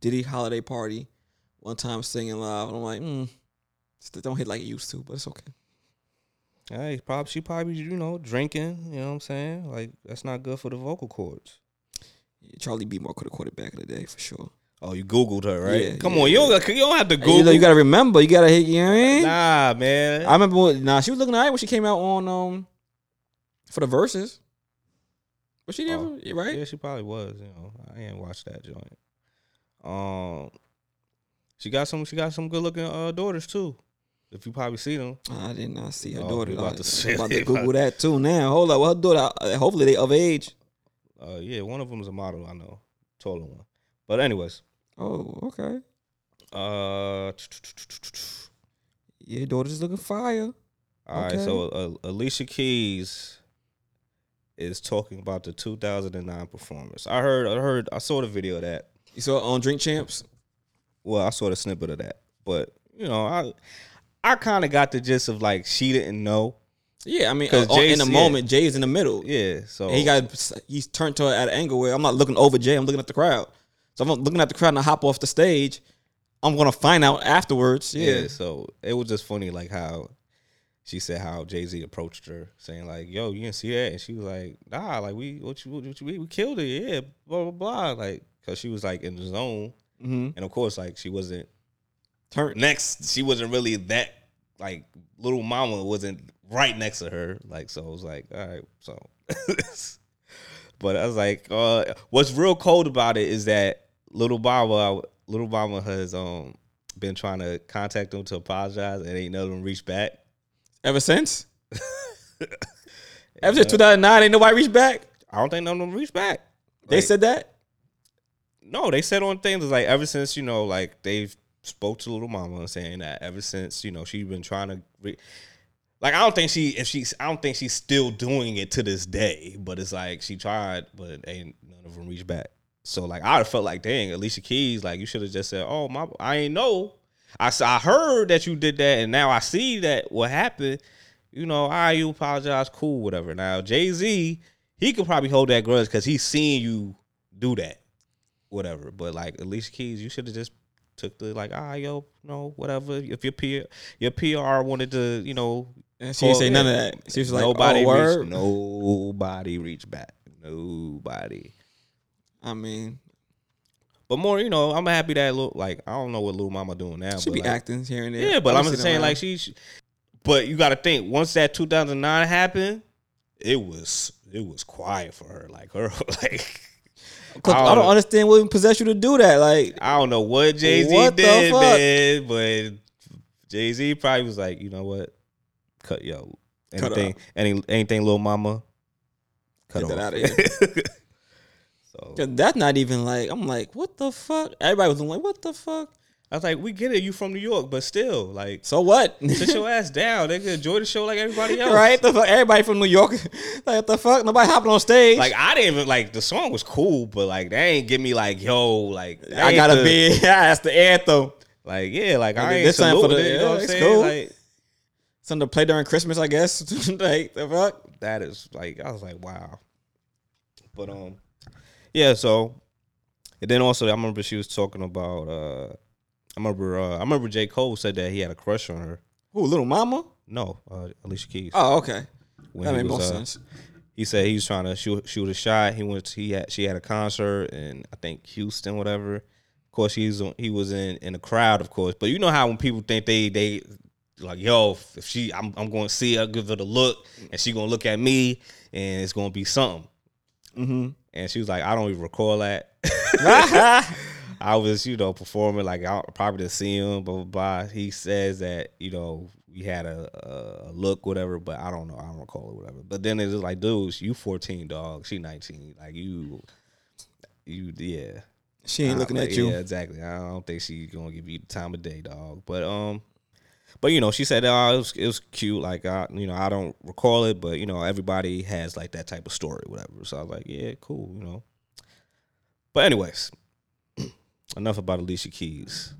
Diddy holiday party one time singing live. And I'm like, mm, don't hit like it used to, but it's okay. hey, probably she probably you know drinking. You know what I'm saying? Like that's not good for the vocal cords. Yeah, Charli Baltimore could have caught it back in the day for sure. Oh, you googled her, right? Yeah, Come yeah, on, you don't you don't have to Google. you, know, you gotta remember, you gotta hit. You know what I mean? nah, man. I remember. When, nah, she was looking alright when she came out on um for the verses. Was she Oh, never right? Yeah, she probably was. You know, I ain't watched that joint. Um, she got some. She got some good looking uh, daughters too. If you probably see them. I did not see her Oh, daughter. about I- to I'm about to [LAUGHS] Google that too now. Hold up, well, her daughter. uh, Hopefully they of age. Uh, yeah, one of them is a model. I know, taller one. But anyways, Oh, okay. uh, Yeah, daughter's looking fire. all right. So uh, Alicia Keys is talking about the 2009 performance. I heard. I heard. I saw the video of that. You saw it on Drink Champs. Well, I saw the snippet of that, but you know, I I kind of got the gist of like she didn't know. Yeah, I mean, 'Cause uh, in the moment, Jay's in the middle. Yeah, so And he got he's turned to her at an angle where I'm not looking over Jay. I'm looking at the crowd. So I'm looking at the crowd and I hop off the stage, I'm gonna find out afterwards. yeah. Yeah, So it was just funny, like how she said how Jay Z approached her, saying like, "Yo, you didn't see that," and she was like, "Nah, like we what you what you, we, we killed it, yeah, blah blah blah," like because she was like in the zone, mm-hmm. and of course, like she wasn't turn. next. She wasn't really that like little mama wasn't right next to her, like so. I was like, all right, so. [LAUGHS] but I was like, uh, what's real cold about it is that little mama, little mama has um been trying to contact them to apologize, and ain't none of them reached back. Ever since, [LAUGHS] ever since 2009, ain't nobody reached back. I don't think none of them reached back. They said that. No. They said on things like ever since you know, like they've spoke to little mama and saying that ever since you know she's been trying to. Re- like I don't think she if she's I don't think she's still doing it to this day, but it's like she tried, but ain't none of them reached back. So like have felt like dang Alicia Keys, like you should have just said, oh my, I ain't know. I I heard that you did that, and now I see that what happened. You know, I you apologize, cool, whatever. Now Jay Z, he could probably hold that grudge because he's seen you do that, whatever. But like Alicia Keys, you should have just took the like, ah, yo, no, whatever. If your PR, your PR wanted to, you know, And she didn't say none of that. She was like, nobody "Oh, reached, nobody reached back, nobody. I mean, But more, you know, I'm happy that little like I don't know what little mama doing now. she be like, acting here and there. Yeah, but I'm just saying around. like she, she- But you got to think once that 2009 happened, it was it was quiet for her. Like her, [LAUGHS] like 'Cause I I don't don't understand what possessed you to do that. Like, I don't know what Jay Z What did, man, but Jay Z probably was like, you know what, cut yo Cut anything, any anything, little mama, cut Get that off. outta [LAUGHS] here. so that's not even like. I'm like, what the fuck? Everybody was like, what the fuck? I was like, we get it, you from New York, but still, like, So what? sit your ass down. They can enjoy the show like everybody else, [LAUGHS] right? The fuck? Everybody from New York. [LAUGHS] like, what the fuck? Nobody hopping on stage. Like I didn't even like the song was cool, but like they ain't give me like yo like I gotta the- be. [LAUGHS] Yeah, that's the anthem. like yeah like I Like, ain't this time for the- it, you know yeah, what I'm it's saying cool. like Something to play during Christmas, I guess. like the fuck. that is like I was like wow, but um yeah so and then also I remember she was talking about uh I remember uh I remember J Cole said that he had a crush on her Who, little mama? no uh, Alicia Keys Oh, okay. when that he made more was, uh, sense. he said he was trying to shoot shoot a shot. He went. He had she had a concert in I think Houston, whatever. Of course, he's he was in in the crowd, of course. But you know how when people think they they like yo, if she I'm I'm going to see her, give her the look, and she gonna look at me, and it's gonna be something. Mm-hmm. And she was like, I don't even recall that. [LAUGHS] [LAUGHS] I was, you know, performing like I probably didn't see him, blah blah blah. He says that you know we had a, a look, whatever, but I don't know, I don't recall it, whatever. But then it's just like, dudes, you 14, dog, she 19, like you, you, yeah. she ain't looking like, at you. Yeah, exactly. I don't think she's gonna give you the time of day, dog. But um, but you know, she said, oh, it was it was cute. Like I, you know, I don't recall it, but you know, everybody has like that type of story, whatever. So I was like, yeah, cool, you know. But anyways, enough about Alicia Keys.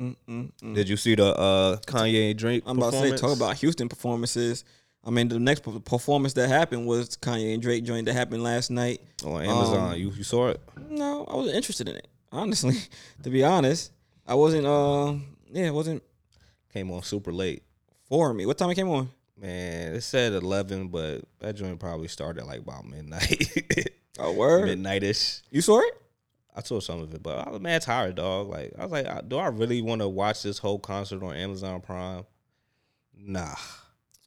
Mm-mm-mm. Did you see the uh Kanye and Drake? I'm about to say, talk about Houston performances. I mean, the next performance that happened was Kanye and Drake joint that happened last night. on Amazon. um, you you saw it? No, I wasn't interested in it. Honestly, [LAUGHS] to be honest, I wasn't. Uh, yeah, it wasn't Came on super late. for me. What time it came on? Man, it said eleven, but that joint probably started like about midnight, [LAUGHS] Oh, word. midnightish. You saw it? I saw some of it, but I was mad tired, dog. Like I was like, do I really want to watch this whole concert on Amazon Prime? Nah.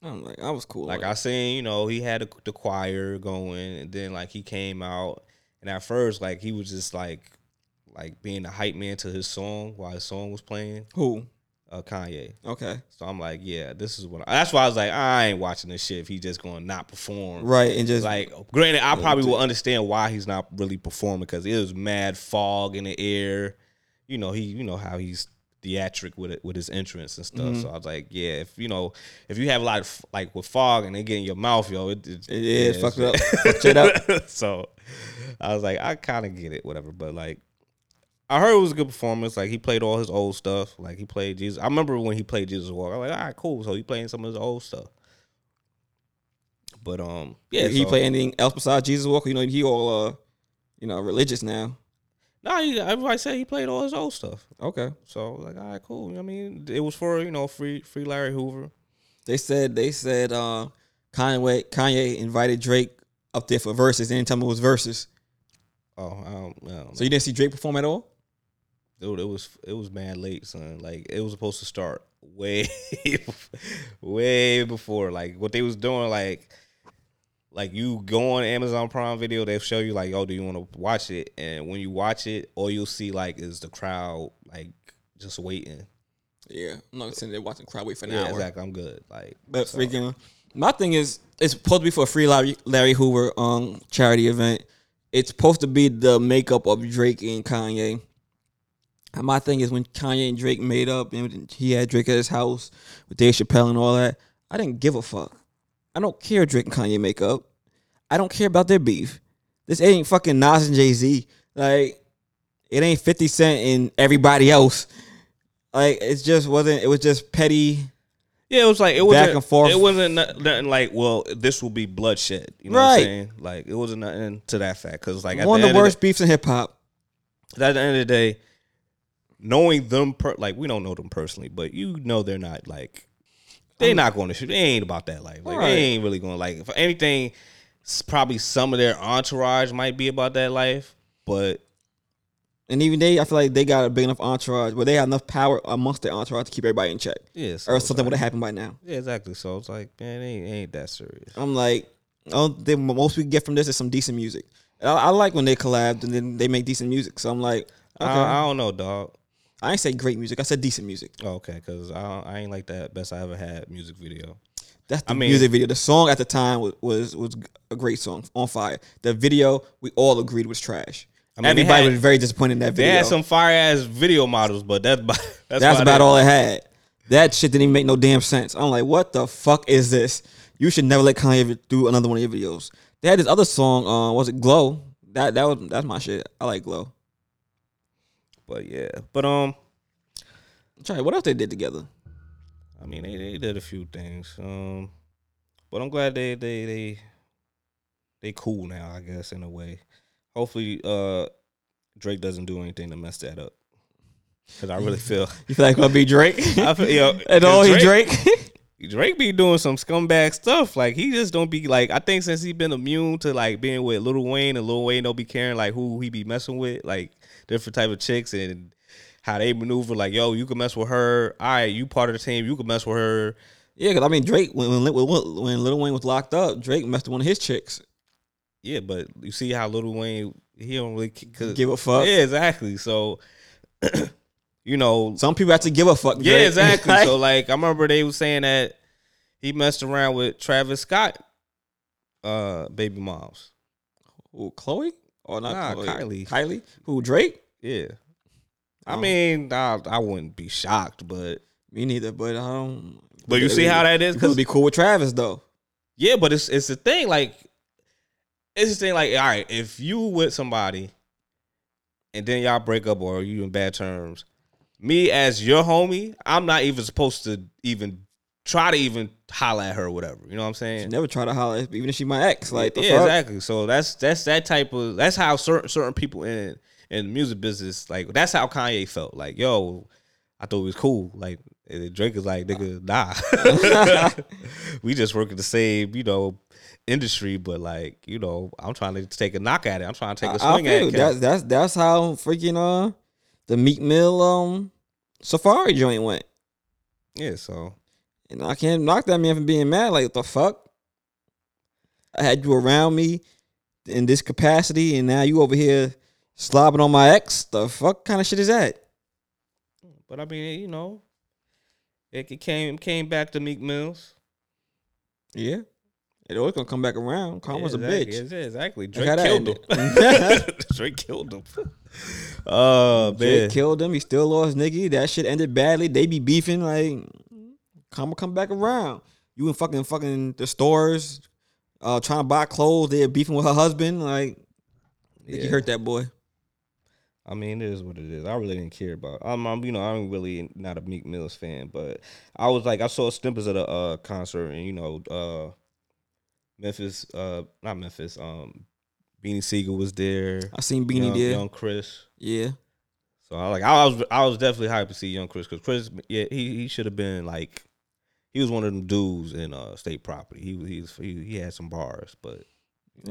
I'm like, I was cool. Like on I seen, you know, he had the, the choir going, and then like he came out, and at first, like he was just like, like being the hype man to his song while his song was playing, who? Uh, Kanye. Okay, So I'm like, yeah, this is what. I, that's why I was like, I ain't watching this shit if he just going to not perform. right, and just Like, granted, I probably will understand why he's not really performing because it was mad fog in the air. You know, he, you know how he's theatric with it with his entrance and stuff. Mm-hmm. So I was like, yeah, if you know, if you have a lot of like with fog and they get in your mouth, yo, it, it, it is yeah, fucked up, [LAUGHS] fucked up. [LAUGHS] so I was like, I kind of get it, whatever. But like, I heard it was a good performance. Like he played all his old stuff. Like he played Jesus. I remember when he played Jesus Walk. I was like, all right, cool. So he playing some of his old stuff. But um, yeah, he so- play anything else besides Jesus Walker? You know, he all uh, you know, religious now. No, he, everybody said he played all his old stuff. Okay. So like, all right, cool. I mean, it was for you know free free Larry Hoover. They said they said uh, Kanye Kanye invited Drake up there for verses. They didn't tell me it was verses. Oh, I don't, I don't So you didn't see Drake perform at all? Dude, it was it was mad late, son. Like it was supposed to start [LAUGHS] way way before. Like what they was doing, like like you go on Amazon Prime Video, they'll show you like, oh, do you want to watch it? And when you watch it, all you'll see like is the crowd like just waiting. Yeah, I'm not sitting there watching crowd wait for an Yeah, hour. exactly. I'm good. Like, But so- freaking, my thing is, it's supposed to be for a free Larry, Larry Hoover um charity event. It's supposed to be the makeup of Drake and Kanye. My thing is, when Kanye and Drake made up, and he had Drake at his house with Dave Chappelle and all that, I didn't give a fuck. I don't care Drake and Kanye make up. I don't care about their beef. This ain't fucking Nas and Jay Z. Like, it ain't Fifty Cent and everybody else. Like, it just wasn't. It was just petty. Yeah, it was like it wasn't and forth. It wasn't nothing like, well, this will be bloodshed. You know what Right. I'm saying? Like it wasn't nothing to that fact. Because like at One the of the end worst beefs in hip hop. At the end of the day, knowing them, per, like we don't know them personally, but you know they're not like they're not going to shoot. They ain't about that life. Like Right. they ain't really going to like. If anything, probably some of their entourage might be about that life. but And even they, I feel like they got a big enough entourage where they have enough power amongst their entourage to keep everybody in check, yeah, so or something like- would have happened by now. Yeah, exactly. So it's like, man, it ain't, it ain't that serious. I'm like, oh, don't most we can get from this is some decent music. I, I like when they collab and then they make decent music. So I'm like, okay. I, I don't know, dog. I ain't say great music. I said decent music. Oh, okay, because I, I ain't like that best I ever had music video. That's the I mean- music video. The song at the time was, was was a great song, on fire. The video we all agreed was trash. I mean, Everybody had- was very disappointed in that video. They had some fire ass video models, but that's about, [LAUGHS] that's, That's about all it had. That shit didn't even make no damn sense. I'm like, what the fuck is this? You should never let Kanye do another one of your videos. They had this other song, uh, was it Glow? That that was that's my shit. I like Glow. But yeah, but um, I'm. What else they did together? I mean, they, they did a few things. Um, but I'm glad they they they they cool now. I guess in a way. Hopefully, uh, Drake doesn't do anything to mess that up. Cause I really [LAUGHS] feel, You feel like gonna be Drake? [LAUGHS] I feel, yo, [LAUGHS] and 'cause all he Drake, Drake. Drake be doing some scumbag stuff. Like he just don't be like. I think since he been immune to like being with Lil Wayne and Lil Wayne don't be caring like who he be messing with, like different type of chicks and how they maneuver. Like yo, you can mess with her. All right, you part of the team. You can mess with her. yeah, because I mean Drake when when, when when Lil Wayne was locked up, Drake messed with one of his chicks. Yeah, but you see how Lil Wayne he don't really Give a fuck. Yeah, exactly. So [CLEARS THROAT] you know, Some people have to give a fuck. yeah, [LAUGHS] exactly. Like, so like I remember they was saying that he messed around with Travis Scott, uh, baby moms. who, Chloe or not Nah? Kylie. Kylie. Who Drake? Yeah. I Oh. mean, I, I wouldn't be shocked, but Me neither. But I don't. but you see how that is Because because be cool with Travis though. yeah, but it's it's the thing like it's the thing like all right, if you with somebody and then y'all break up or you in bad terms, me as your homie, I'm not even supposed to even try to even holler at her or whatever. You know what I'm She saying? never try to holler, at- even if she my ex. Like the yeah, fuck? exactly. So that's that's that type of that's how certain certain people in in the music business like that's how Kanye felt. Like, yo, I thought it was cool. Like Drake is like, nigga, nah. [LAUGHS] [LAUGHS] we just work in the same, you know, industry, but like, you know, I'm trying to take a knock at it. I'm trying to take a I- I swing at it. That's that's that's how freaking uh the Meek Mill um Safaree joint went. yeah, so And I can't knock that man for being mad. Like what the fuck? I had you around me in this capacity, and now you over here slobbing on my ex. The fuck kind of shit is that? but I mean, you know, it, came came back to Meek Mills. Yeah, it always gonna come back around. Karma's yeah, a bitch. yeah, exactly. [LAUGHS] [LAUGHS] Drake killed him. [LAUGHS] Oh, Drake killed him. Oh man. Drake killed him. He still lost Nicki. That shit ended badly. They be beefing. Like, karma come back around. You in fucking fucking the stores, uh, trying to buy clothes. They're beefing with her husband. Like, Yeah. hurt that boy. I mean, it is what it is. I really didn't care about. I'm, I'm, you know, I'm really not a Meek Mills fan, but I was like, I saw snippets of the uh, concert, and you know, uh, Memphis, uh, not Memphis, um, Beanie Sigel was there. I seen Beanie young, there. young Chris. Yeah, So I like, I was, I was definitely hyped to see young Chris because Chris, yeah, he he should have been like, he was one of them dudes in uh state property. He was, he was, he, he had some bars, but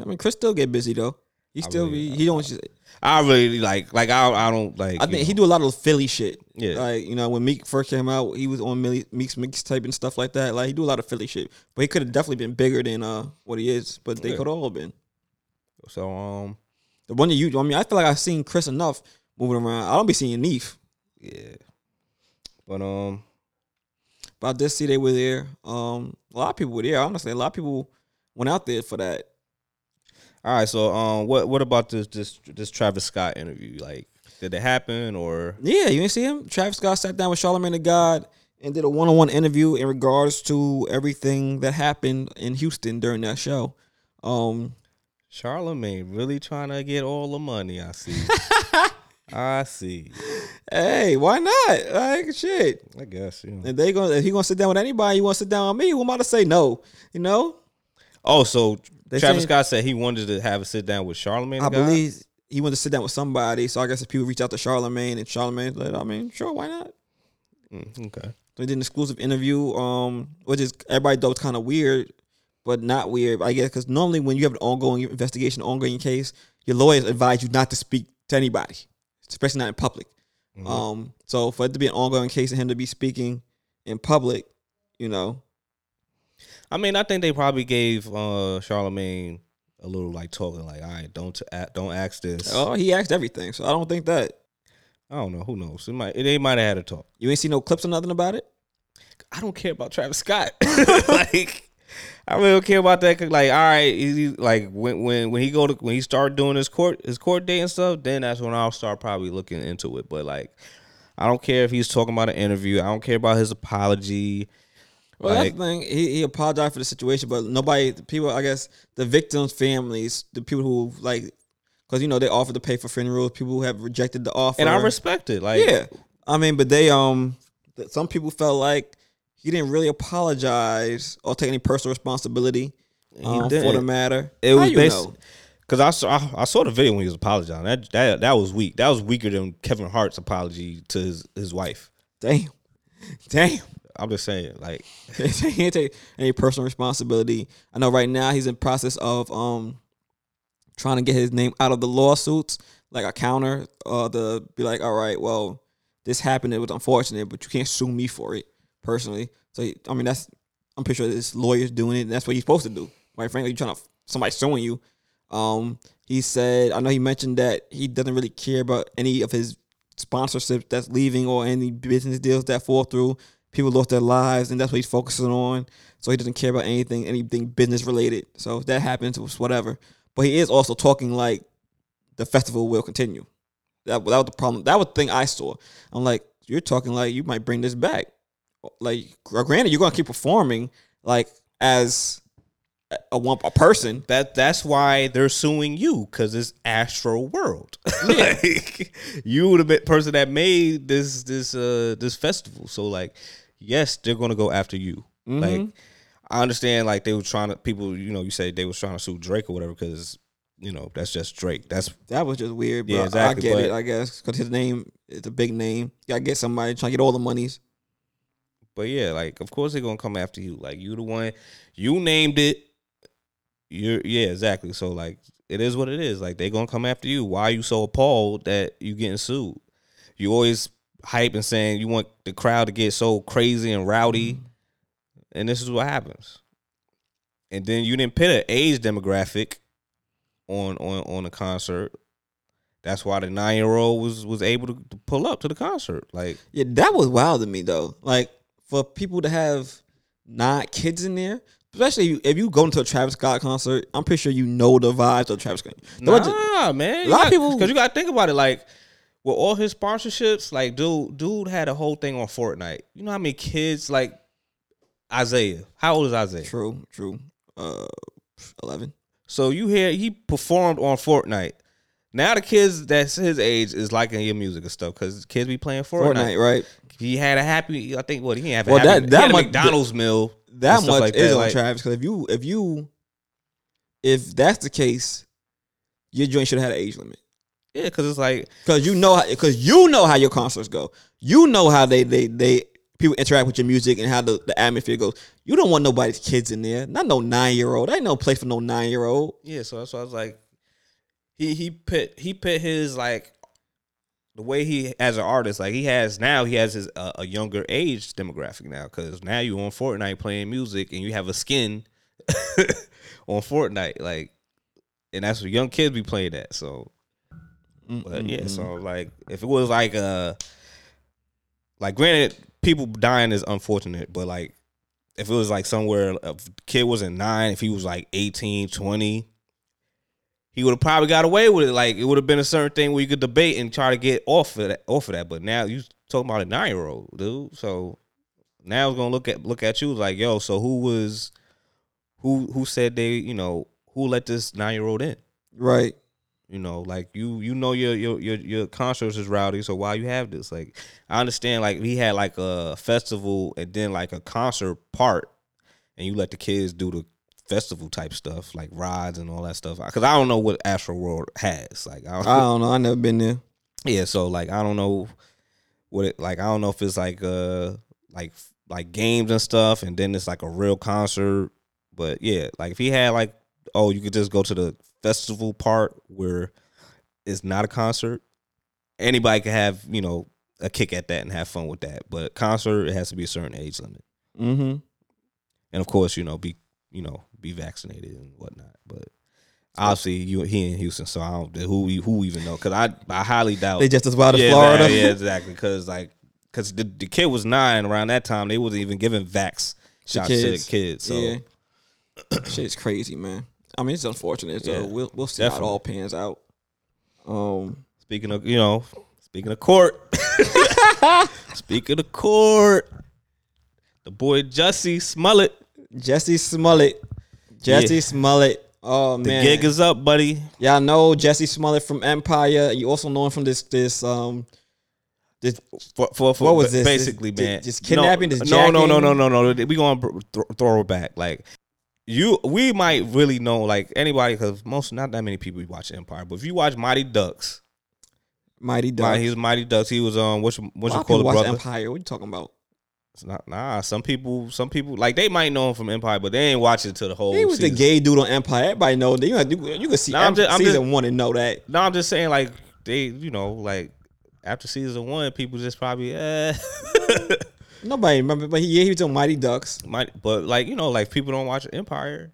I mean, Chris still get busy though. He I still really- be. He don't. I really like, like I, I don't like. I think he do a lot of Philly shit. Yeah. Like you know when Meek first came out, he was on Meek's mixtape and stuff like that. Like he do a lot of Philly shit, but he could have definitely been bigger than uh what he is. But they Yeah. could all been. So um, The one that you, I mean, I feel like I've seen Chris enough moving around. I don't be seeing Neef, yeah, but um. But I did see they were there. Um, a lot of people were there. Honestly, a lot of people went out there for that. All right, so um, what what about this this this Travis Scott interview? Like, did it happen or? Yeah, you didn't see him. Travis Scott sat down with Charlamagne the God and did a one-on-one interview in regards to everything that happened in Houston during that show. Um, Charlamagne really trying to get all the money. I see. [LAUGHS] I see. hey, why not? Like shit. I guess. You know. If they gonna, if he gonna sit down with anybody, you want to sit down with me? Who am I to say no? You know, Oh, so They Travis saying- Scott said he wanted to have a sit down with Charlamagne. I God? believe he wanted to sit down with somebody. So I guess if people reach out to Charlamagne and Charlamagne, like, I mean, sure, why not? Mm, okay. So he did an exclusive interview, um, which is everybody thought was kind of weird, but not weird. I guess because normally when you have an ongoing investigation, ongoing case, your lawyers advise you not to speak to anybody, especially not in public. Mhm. Um, so for it to be an ongoing case and him to be speaking in public, you know, I mean, I think they probably gave uh Charlamagne a little like talking, like, all right, don't don't ask this. oh, he asked everything. So I don't think that I don't know. Who knows? It might. They might have had a talk. you ain't see no clips or nothing about it. I don't care about Travis Scott. [LAUGHS] [LAUGHS] like, I really don't care about that. 'cause, like, all right, he, like when when when he go to when he start doing his court his court day and stuff, then that's when I'll start probably looking into it. But like, I don't care if he's talking about an interview. I don't care about his apology. Well, Like- that's the thing. He, he apologized for the situation, but nobody, the people, I guess, the victims' families, the people who like, because you know they offered to pay for funerals, people who have rejected the offer, And I respect it. Like, yeah, I mean, but they um, some people felt like he didn't really apologize or take any personal responsibility he um, for the matter. It How was you based know? because I saw I, I saw the video when he was apologizing. That that that was weak. That was weaker than Kevin Hart's apology to his his wife. Damn, damn. I'm just saying, like, [LAUGHS] he didn't take any personal responsibility. I know right now he's in process of um trying to get his name out of the lawsuits, like a counter, uh, to be like, all right, well, this happened. It was unfortunate, but you can't sue me for it personally. So I mean, that's I'm pretty sure this lawyer's doing it, and that's what he's supposed to do. Quite frankly, you're trying to somebody suing you. Um, he said, I know he mentioned that he doesn't really care about any of his sponsorships that's leaving or any business deals that fall through. People lost their lives, and that's what he's focusing on. So he doesn't care about anything, anything business related. So if that happens, it's whatever. But he is also talking like the festival will continue. That, that was the problem. That was the thing I saw. I'm like, you're talking like you might bring this back. Like, granted, you're gonna keep performing like as a, one a person. that that's why they're suing you because it's Astroworld. [LAUGHS] [LAUGHS] like, you were the person that made this this uh this festival. So like, yes, they're gonna go after you. Like, I understand. Like they were trying to people. You know, you say they was trying to sue Drake or whatever because you know that's just Drake. That's That was just weird, bro. Yeah, exactly, I get but- it, I guess, because his name is a big name. You gotta get somebody trying to get all the monies. But yeah, like of course they're gonna come after you. Like you the one, you named it. You're yeah, exactly. So like it is what it is. Like they're gonna come after you. Why are you so appalled that you getting sued? You always hype and saying you want the crowd to get so crazy and rowdy, mm-hmm. and this is what happens. And then you didn't put an age demographic on on on a concert. That's why the nine year old was was able to, to pull up to the concert. Like Yeah, that was wild to me though. Like for people to have not kids in there, especially if you, go into a Travis Scott concert, I'm pretty sure you know the vibes of Travis Scott. The Nah, man. a lot of people- because you got to think about it. Like with all his sponsorships, like dude, dude had a whole thing on Fortnite. You know how many kids like Isaiah? How old is Isaiah? True, true. Uh, eleven. So you hear he performed on Fortnite. Now the kids that's his age is liking your music and stuff because kids be playing Fortnite. Fortnite, right? He had a happy. I think what he. A Well, happy, that- that had much- McDonald's meal. That much like is that, on like- Travis because if you if you if that's the case, your joint should have had an age limit. Yeah, because it's like Cause you know, because you know how your concerts go. You know how they they they people interact with your music and how the, the atmosphere goes. You don't want nobody's kids in there. Not no nine year old. Ain't no place for no nine year old. Yeah, so that's why I was like, he he put he put his like the way he as an artist like he has now he has his uh, a younger age demographic now because now you're on Fortnite playing music and you have a skin [LAUGHS] on Fortnite like, and that's what young kids be playing that. So, but yeah, so like if it was like uh like granted people dying is unfortunate, but like if it was like somewhere a kid wasn't nine, if he was like 18, 20, he would have probably got away with it. Like it would have been a certain thing where you could debate and try to get off of that off of that. But now you talking about a nine year old, dude. So now it's gonna look at look at you like, yo, so who was who who said they, you know, who let this nine year old in? right. You know, like you you know your your your your concerts is rowdy, so why you have this? Like I understand like we had like a festival and then like a concert part and you let the kids do the festival type stuff, like rides and all that stuff. Cause I don't know what Astroworld has. Like I don't, I don't know. I never been there. yeah, so like I don't know what it like I don't know if it's like uh like like games and stuff and then it's like a real concert. But yeah, like if he had like oh, you could just go to the festival part where it's not a concert. Anybody could have you know a kick at that and have fun with that, but concert it has to be a certain age limit, Mm-hmm. and of course you know be you know be vaccinated and whatnot. But obviously you he in Houston, so I don't who who even know because I I highly doubt They just as wild as yeah, Florida. Yeah, [LAUGHS] exactly. Because like, because the, the kid was nine around that time, they wasn't even giving vax shots to the kids. kids. So yeah. [CLEARS THROAT] Shit's crazy, man. I mean, it's unfortunate. So Yeah, we'll we'll see how it all pans out. Um, speaking of, you know, speaking of court, [LAUGHS] speaking of court, the boy Jesse Smollett, Jesse Smollett, Jesse Yeah. Smollett. Oh the man, gig is up, buddy. Y'all know Jesse Smollett from Empire. You also know him from this this um this For, for, for What was this? Basically, This- man, just kidnapping, No, this no, no, no, jacking? no, no, no. We going to th- throw it back. Like you, we might really know like anybody because most not that many people watch Empire. But if you watch Mighty Ducks, Mighty Ducks. he was Mighty Ducks. He was um what you what you call it, brother? Empire. What you talking about? It's not nah. Some people, some people like they might know him from Empire, but they ain't watch it to the whole. He was season. the gay dude on Empire. Everybody know that. You, you, you can see Nah, just- I'm season just- one and know that. No, I'm just saying like they, you know, like after season one, people just probably eh. [LAUGHS] Nobody remember, but he, yeah, he was on Mighty Ducks. but like you know, like people don't watch Empire.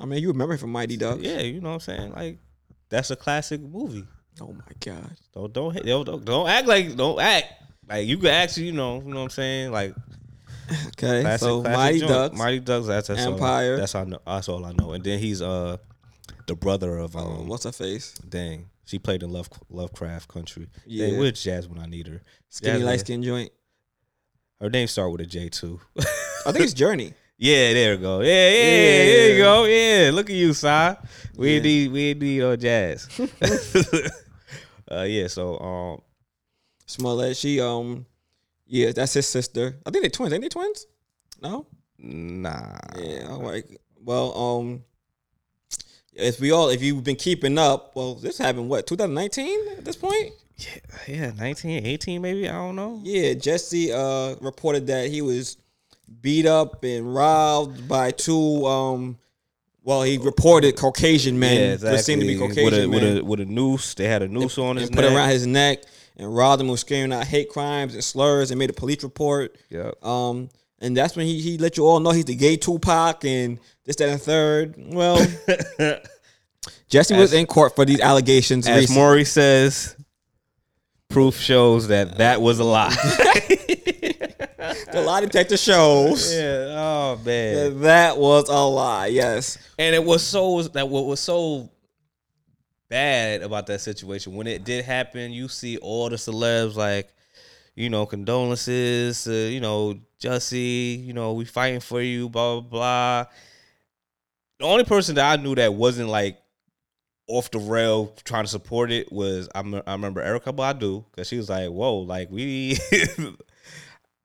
I mean, you remember from Mighty Ducks? Yeah, you know what I'm saying. Like that's a classic movie. Oh my god. Don't don't don't don't, don't act like don't act like you could actually you know you know what I'm saying like Okay, classic, so classic Mighty joint. Ducks. Mighty Ducks. That's, that's Empire. All, that's all I know. That's all I know. And then he's uh the brother of um um, what's her face? dang she played in Love Lovecraft Country. Yeah. Yeah, where's when I need her. Skinny light skin joint. Her name start with a J too. [LAUGHS] I think it's Jurnee. [LAUGHS] yeah, there we go. Yeah, yeah, Yeah. there you go. Yeah, look at you, Si. We Yeah. need we need uh, jazz. [LAUGHS] uh, yeah. So um, Smollett. She um, yeah, that's his sister. I think they're twins. Ain't they twins? No. nah. Yeah. All right. Well, um, if we all, if you've been keeping up, well, this happened what 2019 at this point. Yeah, yeah, 19, 18 maybe. I don't know. Yeah, Jesse uh reported that he was beat up and robbed by two um. Well, he reported Caucasian men. yeah, There seemed to be. Caucasian with a, men. with a with a noose. They had a noose on his and put it neck. around his neck and robbed was screaming out hate crimes and slurs and made a police report. Yep. Um, and that's when he he let you all know he's the gay Tupac and this, that, and third. Well, [LAUGHS] Jesse was in court for these allegations. As recent- Maury says, proof shows that that was a lie. [LAUGHS] [LAUGHS] the lie detector shows yeah. Oh man. that that was a lie. Yes. And it was so that what was so bad about that situation when it did happen. You see all the celebs like, you know, condolences. Uh, you know, Jussie. You know, we fighting for you. Blah blah blah. The only person that I knew that wasn't like off the rail trying to support it was I, I remember Erykah Badu because she was like, "Whoa, like we." [LAUGHS]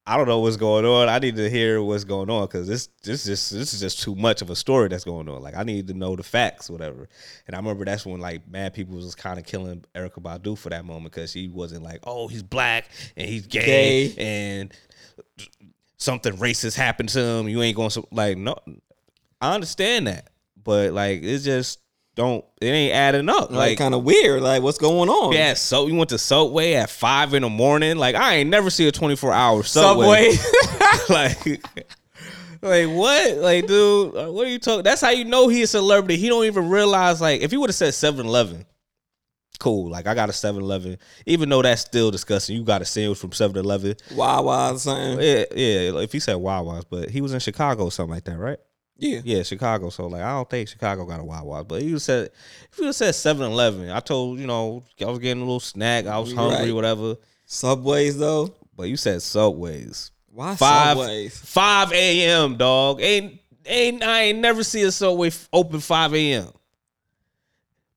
I don't know what's going on. I need to hear what's going on because this this just this is just too much of a story that's going on. Like I need to know the facts, whatever. And I remember that's when like mad people was kind of killing Erykah Badu for that moment because she wasn't like, oh, he's black and he's gay, Gay. and something racist happened to him. You ain't going to like no. I understand that, but like it's just don't it ain't adding up. Like, Like kind of weird. Like what's going on? yeah, so you went to Subway at five in the morning. Like I ain't never see a twenty four hour Subway. Subway. [LAUGHS] [LAUGHS] like, like what? Like, dude, uh, what are you talking? That's how you know he a celebrity. He don't even realize. Like, if he would have said 7-Eleven, cool. Like, I got a 7-Eleven. Even though that's still disgusting, you got a sandwich from 7-Eleven. Wawa or something. Yeah, yeah. like, If he said Wawa's, but he was in Chicago, or something like that, right? Yeah. Yeah, Chicago. So like, I don't think Chicago got a Wawa, but he said if you said 7-Eleven, I told you know I was getting a little snack, I was hungry, Right. whatever. Subways though. But you said Subways. Why Five Subways? 5 a.m. dog. Ain't ain't I ain't never see a subway f- open 5 a.m.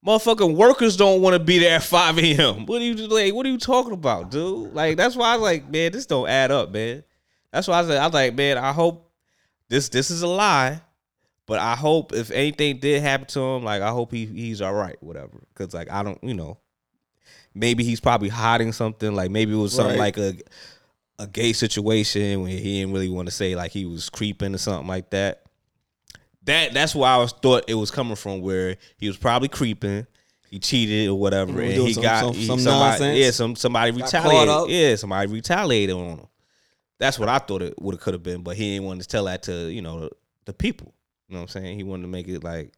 Motherfucking workers don't want to be there at 5 a.m. What are you like? What are you talking about, dude? Like that's why I was like, man, this don't add up, man. That's why I said I was like, man, I hope this this is a lie, but I hope if anything did happen to him, like I hope he he's all right, whatever. Because like I don't, you know, maybe he's probably hiding something. Like maybe it was something Right. like a a gay situation where he didn't really want to say like he was creeping or something like that. that that's where I was thought it was coming from. Where he was probably creeping, he cheated or whatever, and he some- got some- he- some somebody, nonsense. yeah, some somebody retaliated, yeah, somebody retaliated on him. That's what I thought it would have could have been, but he didn't want to tell that to you know the, the people. You know what I'm saying? He wanted to make it like,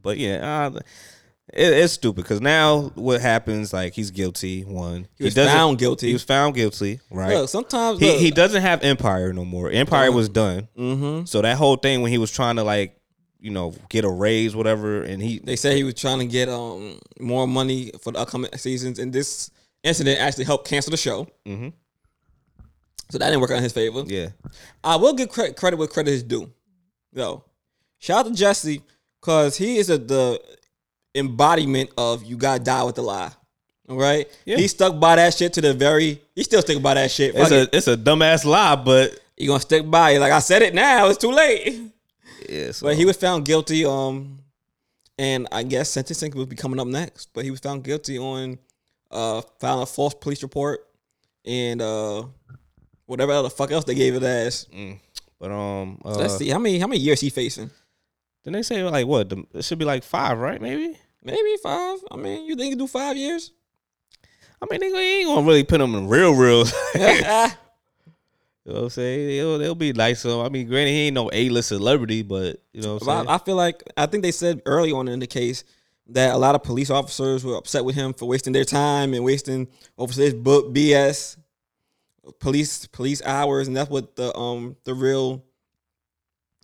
but yeah, uh, it, it's stupid because now what happens? Like he's guilty. One, He was doesn't- found guilty. He was found guilty, right? Look, sometimes he look, he doesn't have Empire no more. Empire was done. Mm-hmm. So that whole thing when he was trying to like, you know, get a raise, whatever, and he They say he was trying to get um more money for the upcoming seasons, and this incident actually helped cancel the show. mm-hmm. So that didn't work out in his favor. yeah, I will give credit, credit where credit is due. Though, shout out to Jesse because he is a, the embodiment of you gotta die with the lie. All right, Yeah. he stuck by that shit to the very. He still stick by that shit. it's Fuck it. a it's a dumbass lie, but You gonna stick by it? Like I said it now. It's too late. yeah, so, But he was found guilty. Um, and I guess sentencing will be coming up next. But he was found guilty on uh filing a false police report and uh whatever the fuck else they gave it as. Mm. But um, uh, Let's see how many how many years he facing. Then they say like what? The, it should be like five, right? Maybe. Maybe five. I mean, you think you do five years? I mean, they ain't gonna really put him in real, real. [LAUGHS] you know what I'm saying? They'll, they'll be nice. So I mean, granted, he ain't no A list celebrity, but you know what I'm saying? I, I feel like I think they said early on in the case that a lot of police officers were upset with him for wasting their time and wasting overseas book BS, police police hours, and that's what the um the real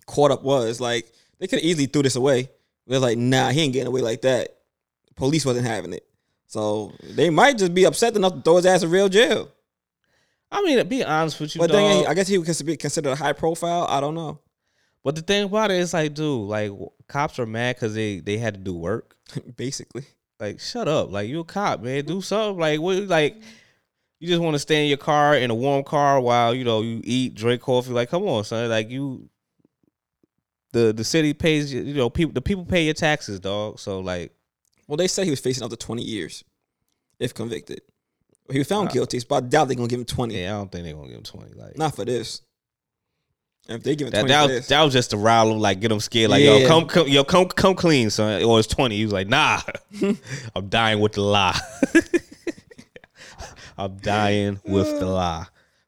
caught up was. Like they could easily threw this away. They're like, nah, he ain't getting away like that. Police wasn't having it, so they might just be upset enough to throw his ass in real jail. I mean, to be honest with you, But dog, then I guess he would be considered a high profile. I don't know. but the thing about it is like, dude, like cops are mad because they they had to do work. [LAUGHS] Basically, Like, shut up. Like, you a cop, man. Do something. Like, what? Like, you just want to stay in your car in a warm car while you know you eat, drink coffee. Like, come on, son. Like, you. The the city pays you. You know, people. The people pay your taxes, dog. So like, Well, they said he was facing up to 20 years if convicted. He was found Uh, guilty, so I doubt they're gonna give him 20. yeah, I don't think they're gonna give him twenty. Like, Not for this. If they give him that 20 that was, that was just to rile him, like get him scared. Like, Yeah. yo, come, come, yo, come, come clean, son. Or it's twenty. He was like, nah, [LAUGHS] [LAUGHS] I'm dying with the lie. [LAUGHS] I'm dying with the lie.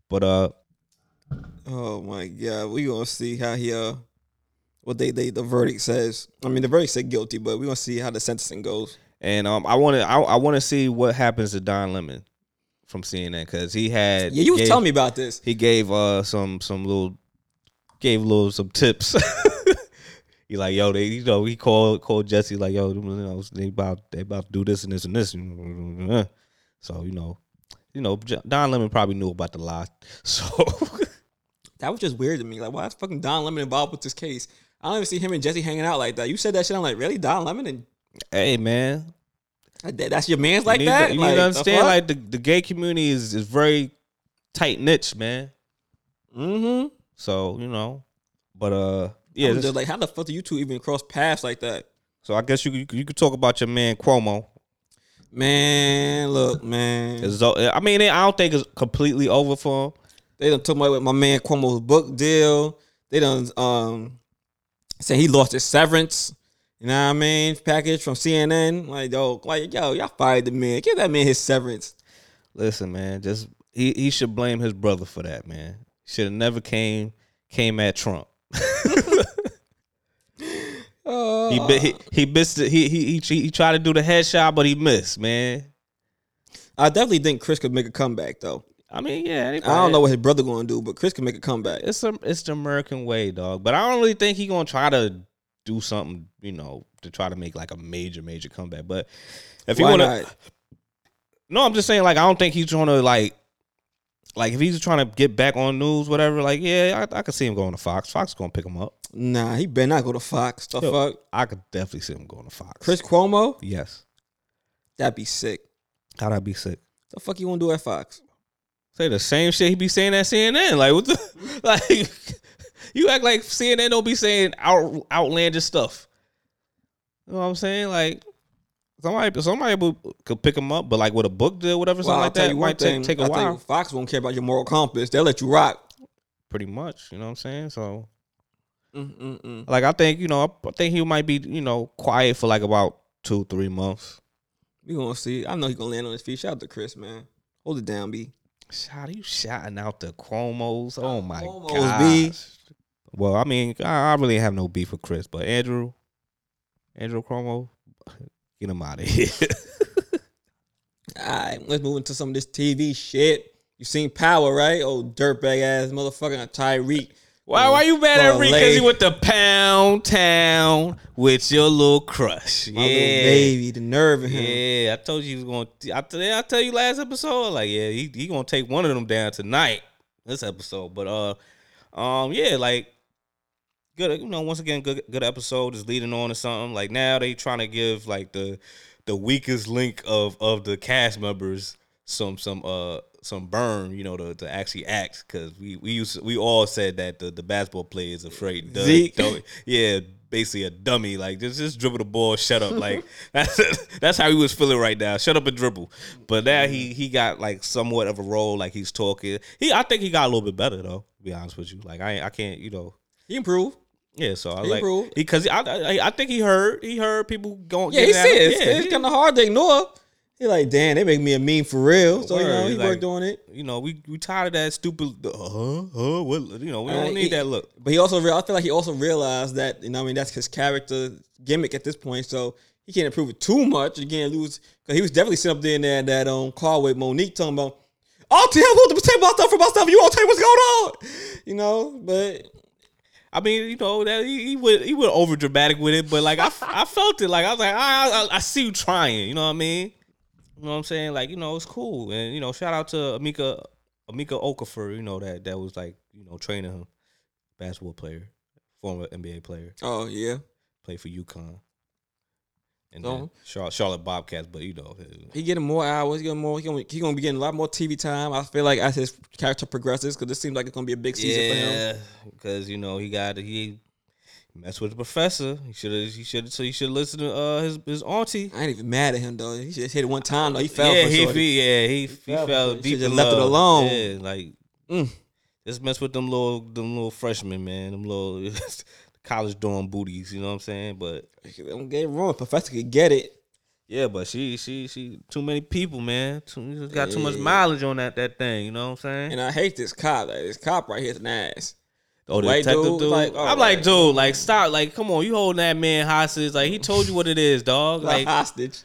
But uh, oh my god, we gonna see how he uh what they they the verdict says. I mean, the verdict said guilty, but we gonna see how the sentencing goes. and um, I want to, I, I want to see what happens to Don Lemon from CNN because he had, Yeah, you was gave- telling me about this. he gave uh some some little, gave little some tips. [LAUGHS] He like, yo, they, you know, he called called Jesse like, yo, you know, they about they about to do this and this and this. [LAUGHS] So you know, you know, Don Lemon probably knew about the lie. [LAUGHS] So That was just weird to me. Like, why is fucking Don Lemon involved with this case? I don't even see him and Jesse hanging out like that. You said that shit. I'm like, really, Don Lemon and hey, man, that- that's your man's like you that. To, you like, need to the understand, fuck? like the, the gay community is is very tight niche, man. mm-hmm. So you know, but uh, Yeah, just like how the fuck do you two even cross paths like that? so I guess you could- you could talk about your man Cuomo. Man, look, man. It's, I mean, I don't think it's completely over for him. They done took my with my man Cuomo's book deal. They done um say he lost his severance. You know what I mean? Package from CNN. Like, yo, like, yo, y'all fired the man. Give that man his severance. Listen, man, just he he should blame his brother for that, man. Should have never came came at Trump. [LAUGHS] [LAUGHS] Uh, He he he missed it. He, he he he tried to do the headshot, but he missed, man. I definitely think Chris could make a comeback though. I mean, yeah. I don't know what his brother gonna do, but Chris can make a comeback. It's a, it's the American way, dog. But I don't really think he gonna try to do something, you know, to try to make like a major major comeback. But if he Why wanna, no, I'm just saying, like, I don't think he's going to like, like if he's trying to get back on news, whatever. Like, yeah, I, I could see him going to Fox. Fox gonna pick him up. Nah, he better not go to Fox. The Yo. fuck? I could definitely see him going to Fox. Chris Cuomo? yes, That'd be sick. how'd I be sick? The fuck you wanna do at Fox? Say the same shit he be saying at CNN. Like what the [LAUGHS] like you act like CNN don't be saying out, outlandish stuff. You know what I'm saying? Like somebody somebody could pick him up, but like with a book deal, whatever, Well, something I'll like that, you might take, thing. take a I'll tell while. Fox won't care about your moral compass. They'll let you rock. Pretty much, you know what I'm saying? So Mm-mm-mm. Like I think you know, I think he might be you know quiet for like about two three months. We gonna see. I know he's gonna land on his feet. Shout out to Chris, man. Hold it down, B. Shout you shouting out the Cuomos. Oh my god. B. Well, I mean, I, I really have no beef with Chris, but Andrew, Andrew Cuomo, get him out of here. [LAUGHS] All right, let's move into some of this TV shit. You seen Power, right? Oh, dirtbag ass motherfucker Tyreek. Why? Why you mad at Reek? Because he went to Pound Town with your little crush. My yeah, little baby, the nerve in him. Yeah, I told you he was going. to I tell I tell you last episode, like yeah, he he gonna take one of them down tonight. This episode, but uh, um, yeah, like good. You know, once again, good good episode is leading on to something. Like now they trying to give like the the weakest link of of the cast members some some uh some burn, you know, to, to actually act because we we used we all said that the, the basketball player is afraid. to- Zeke. [LAUGHS] to- yeah, basically a dummy. Like just just dribble the ball, shut up. Like [LAUGHS] that's that's how he was feeling right now. Shut up and dribble. But now he he got like somewhat of a role. Like he's talking. He I think he got a little bit better though. To be honest with you, like I I can't you know. He improved. Yeah, so I He like because I, I I think he heard he heard people going. Yeah, he getting at said it's, Yeah, it's kind of hard to ignore. He like, damn, they make me a meme for real. So you know, he like- worked on it. you know, we we tired of that stupid uh huh, huh, what you know, we Uh, don't need he- that look. But he also, real, I feel like he also realized that you know, I mean, that's his character gimmick at this point. So he can't improve it too much. You can't lose because he was definitely sitting up there in that that um car with Monique talking about. I'll tell you what to tell my stuff for my stuff. You won't tell me what's going on, you know. But I mean, you know, that he, he would he would over dramatic with it, but like I, I felt it. Like I was like, I, I I see you trying. You know what I mean? You know what I'm saying? Like you know, it's cool. And you know, shout out to Emeka Emeka Okafor. You know that that was like you know training him, basketball player, former NBA player, oh yeah, played for UConn. And So? then Charlotte, Charlotte Bobcats, but you know, he getting more hours. He getting more. He gonna, he gonna be getting a lot more TV time. I feel like as his character progresses, because this seems like it's gonna be a big season for him. Yeah, because you know he got he messed with the professor. He should have. He should. So he should listen to uh his his auntie. I ain't even mad at him though. He just hit it one time though. He fell yeah, for he, shorty. he yeah he, he, fell fell for it. deep. Should've in left it alone. Yeah, like Mm. just mess with them little them little freshmen, man. Them little [LAUGHS] college dorm booties. You know what I'm saying? But Don't get it wrong. Professor could get it. yeah, but she she she too many people, man. Too, got too much Yeah. mileage on that that thing. You know what I'm saying? And I hate this cop. Like, this cop right here is an ass. Oh, the White detective dude, dude. like, oh, I'm like, dude, like, stop, like, come on, you holding that man hostage? Like, he told you what it is, dog. [LAUGHS] Like Like, hostage.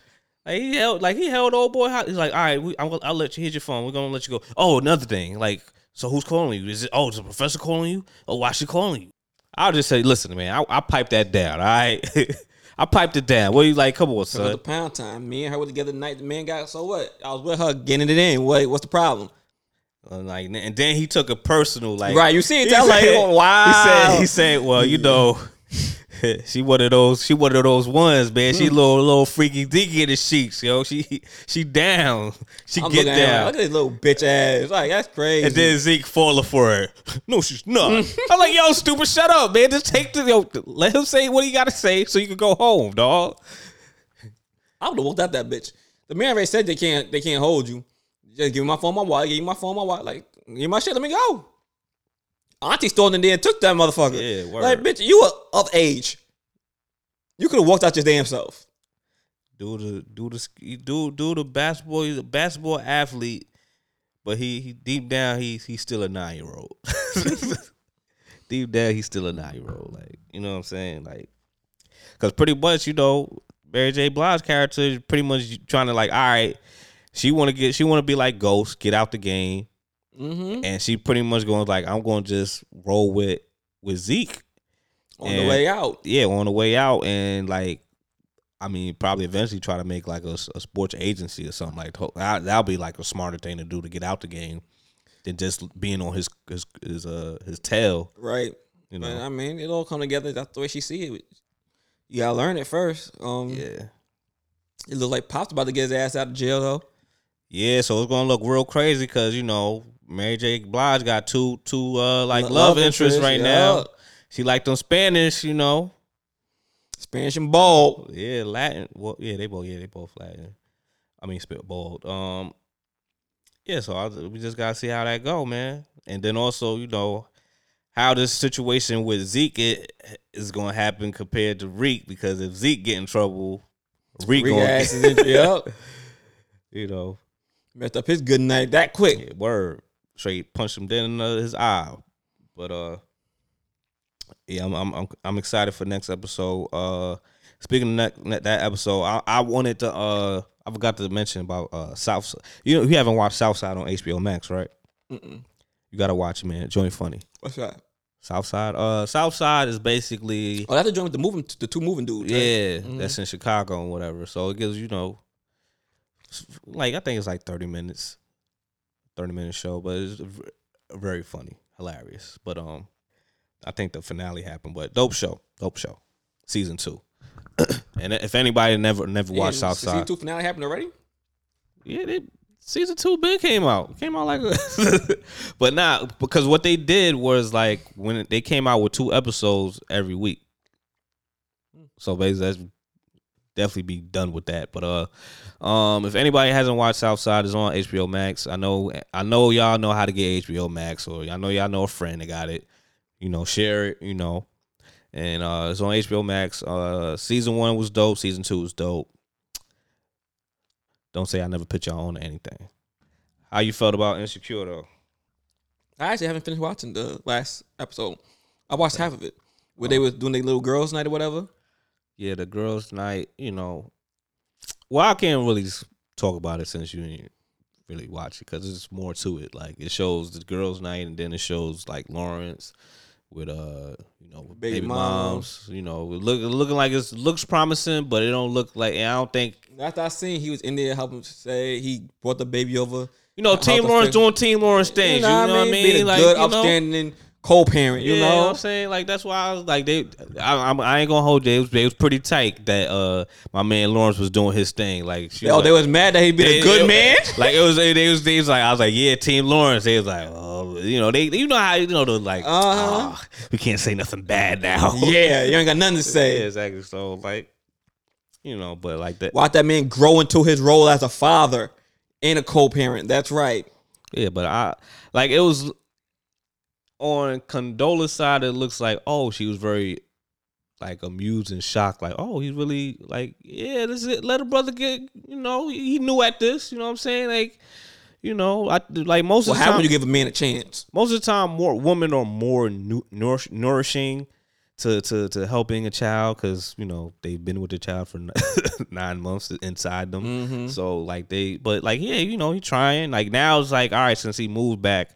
like he held, like he held old boy. Hostage. He's like, all right, we, I'll, I'll let you. Here's your phone. We're gonna let you go. Oh, another thing, like, so who's calling you? Is it? Oh, is the professor calling you? Oh, why she calling you? I'll just say, listen, man, I, I piped that down. All right, [LAUGHS] I piped it down. What you like? Come on, So the pound time. Me and her were together the night. The man got so what? I was with her getting it in. What? What's the problem? Uh, like, and then he took a personal. Like, right. You see it? That, like, [LAUGHS] wow. He said, he said, well, you know, [LAUGHS] she one of those, she one of those ones, man. Mm. She little, little freaky deaky in the sheets, yo. She, she down. She I'm get looking at her, down. Look at this little bitch ass. Like that's crazy. and then Zeke falling for her. [LAUGHS] No, she's not. Mm. I'm like, yo, stupid, shut up, man. Just take the, yo, let him say what he got to say so you can go home, dog. I would have walked out that bitch. The man already said they can't. They can't hold you. Just give me my phone, my wallet. Give me my phone, my wallet. Like give me my shit. Let me go. Auntie stole in there and took that motherfucker. Yeah, word. Like bitch, you were of age. You could have walked out your damn self. Do the, do the, do, do the basketball. He's a basketball athlete, but he, he deep down, he's he's still a nine year old. [LAUGHS] deep down, he's still a nine year old. Like, you know what I'm saying? Like, because pretty much, you know, Mary J. Blige's character is pretty much trying to like, all right, she want to get, she want to be like Ghost, get out the game. Mm-hmm. and she pretty much going like I'm going to just roll with with Zeke. On the way out. Yeah, on the way out, and like, I mean, probably eventually try to make like a, a sports agency or something like that. That'll be like a smarter thing to do to get out the game than just being on his his his uh his tail. Right. You know? I mean, it all come together. That's the way she see it. You gotta learn it first. Um, Yeah. it looked like Pop's about to get his ass out of jail though. Yeah, so it's gonna look real crazy because you know Mary J. Blige got two two uh like love, love interests interest, right yeah. now. She like them Spanish, you know. Spanish and bald. Yeah, Latin. Well, yeah, they both. Yeah, they both Latin. I mean, spit bold. Um, yeah. So I, we just gotta see how that go, man. And then also, you know, how this situation with Zeke i- is going to happen compared to Reek because if Zeke get in trouble, Reek Reek is in- yep. [LAUGHS] you know Messed up his good night that quick. yeah, word straight punch him dead in his eye. But uh, yeah, I'm I'm I'm, I'm excited for next episode. Uh, speaking of that, that episode, I, I wanted to uh, I forgot to mention about uh South. You know, you haven't watched Southside on HBO Max, right? Mm-mm. You gotta watch it, man. Joint funny. What's that? Southside. Uh, Southside is basically Oh, that's the joint with the moving, the two moving dudes. right? yeah, Mhm. that's in Chicago and whatever. So it gives you know, like I think it's like thirty minutes, thirty minute show, but it's very funny, hilarious. But um, I think the finale happened, but dope show, dope show, season two. [COUGHS] and if anybody never never watched Damn, Season two finale happened already. yeah, they, season two big came out. Came out like, [LAUGHS] but not because what they did was like when they came out with two episodes every week. So basically, that's definitely be done with that. But uh, um, if anybody hasn't watched Southside, it's on HBO Max. I know, I know y'all know how to get HBO Max, or I know y'all know a friend that got it. You know, share it. You know, and uh, it's on HBO Max. Uh, season one was dope. Season two was dope. Don't say I never put y'all on anything. How you felt about Insecure though? I actually haven't finished watching the last episode. I watched half of it, where they was doing their little girls' night or whatever. Yeah, the girls' night. You know, well, I can't really talk about it since you didn't really watch it because there's more to it. Like it shows the girls' night, and then it shows like Lawrence with uh, you know, with Baby baby, moms. moms. You know, look looking like it looks promising, but it don't look like. And I don't think After I seen he was in there helping say he brought the baby over. you know Team Lawrence doing Team Lawrence things. You know, what I mean? Being a Like good, upstanding co-parent. You yeah, know, what I'm saying like that's why I was like they. I, I'm- I ain't gonna hold you. It was, it was pretty tight that uh my man Lawrence was doing his thing. Like she oh, was they was mad that he been They- a good it- man. [LAUGHS] Like it was, they was, they was like, I was like, yeah, Team Lawrence. They was like, oh, you know, they, you know how you know the like, Uh-huh. "Ah, we can't say nothing bad now. [LAUGHS] yeah, you ain't got nothing to [LAUGHS] yeah, say. exactly. So like, you know, but like that, Watch that man grow into his role as a father and a co-parent. That's right. yeah. But I like it was on Condola's side. It looks like oh, she was very like amused and shocked. Like oh, he's really like yeah, this is it. Let a brother get you know he knew at this. You know what I'm saying? Like you know, I like most Well, of the how time. would you give a man a chance? most of the time more women are more nu- nourish, nourishing to, to to helping a child because you know they've been with the child for [LAUGHS] nine months inside them Mm-hmm. so like they but like yeah you know he trying like now it's like all right since he moved back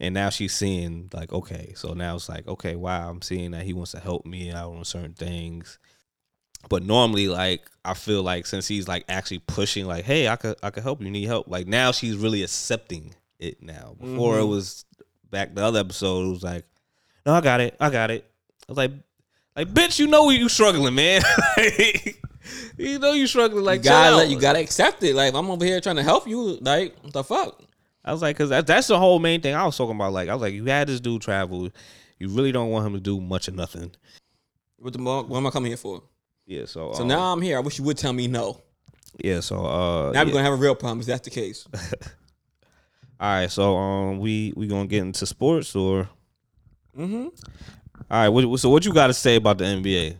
and now she's seeing like okay so now it's like okay wow i'm seeing that he wants to help me out on certain things but normally like i feel like since he's like actually pushing like hey i could i could help you need help like now she's really accepting it now before it Mhm. was back the other episode it was like no i got it i got it i was like like bitch you know you struggling man [LAUGHS] you know you struggling like you gotta let, you gotta accept it. Like I'm over here trying to help you. Like what the fuck? I was like, because that, that's the whole main thing I was talking about. Like, I was like, you had this dude travel. You really don't want him to do much of nothing. What the what am I coming here for? Yeah. So, So um, now I'm here. I wish you would tell me no. yeah. So, uh, Now yeah. we're gonna have a real problem if that's the case. [LAUGHS] all right. So, um, we we gonna get into sports or Mm-hmm. all right. What, so, what you got to say about the NBA?